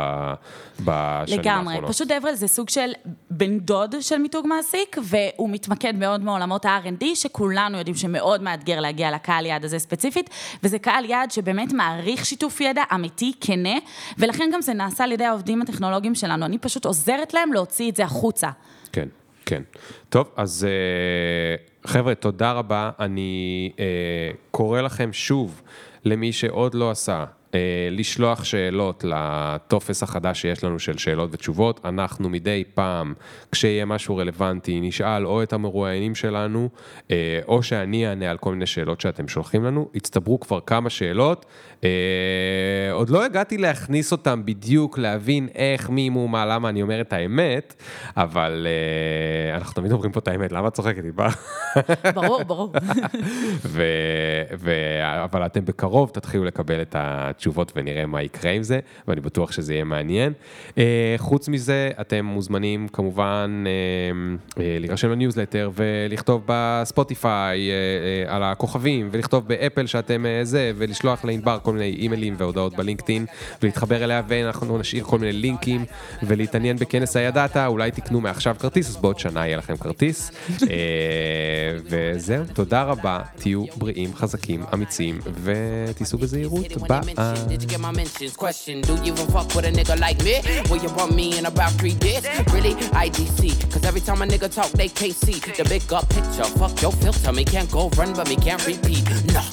בשנים לגמרי, האחרונות. פשוט דברל זה סוג של בן דוד של מיתוג מעסיק, והוא מתמקד מאוד מעולמות ה-R&D, שכולנו יודעים שמאוד מאתגר להגיע לקהל יעד הזה ספציפית, וזה קהל יעד שבאמת מעריך שיתוף ידע אמיתי, כנה, ולכן גם זה נעשה על ידי העובדים הטכנולוגיים שלנו. אני פשוט עוזרת להם להוציא את זה החוצה. כן, כן. טוב, אז אה, חבר'ה, תודה רבה. אני אה, קורא לכם שוב, למי שעוד לא עשה, אה, לשלוח שאלות לטופס החדש שיש לנו של שאלות ותשובות. אנחנו מדי פעם, כשיהיה משהו רלוונטי, נשאל או את המרואיינים שלנו, או שאני אענה על כל מיני שאלות שאתם שולחים לנו. הצטברו כבר כמה שאלות. אה, עוד לא הגעתי להכניס אותם בדיוק, להבין איך, מי, מו, מה, למה אני אומר את האמת, אבל אה, אנחנו תמיד אומרים פה את האמת, למה את צוחקת, ענבר? ברור, ברור. ו, ו, אבל אתם בקרוב תתחילו לקבל את התשובות ונראה מה יקרה עם זה, ואני בטוח שזה יהיה מעניין. אה, חוץ מזה, אתם מוזמנים כמובן להירשם לניוזלטר ולכתוב בספוטיפיי על הכוכבים, ולכתוב באפל שאתם זה, ולשלוח לענבר כל מיני אימיילים והודעות בלינקדאין, ולהתחבר אליה, ואנחנו נשאיר כל מיני לינקים, ולהתעניין בכנס הידעת, אולי תקנו מעכשיו כרטיס, אז בעוד שנה יהיה לכם כרטיס. אה, וזהו, תודה רבה, תהיו בריאים, חזקים, אמיצים, ותיסעו בזהירות. ביי. The big up picture, fuck your filter, me can't go run, but me can't repeat. No.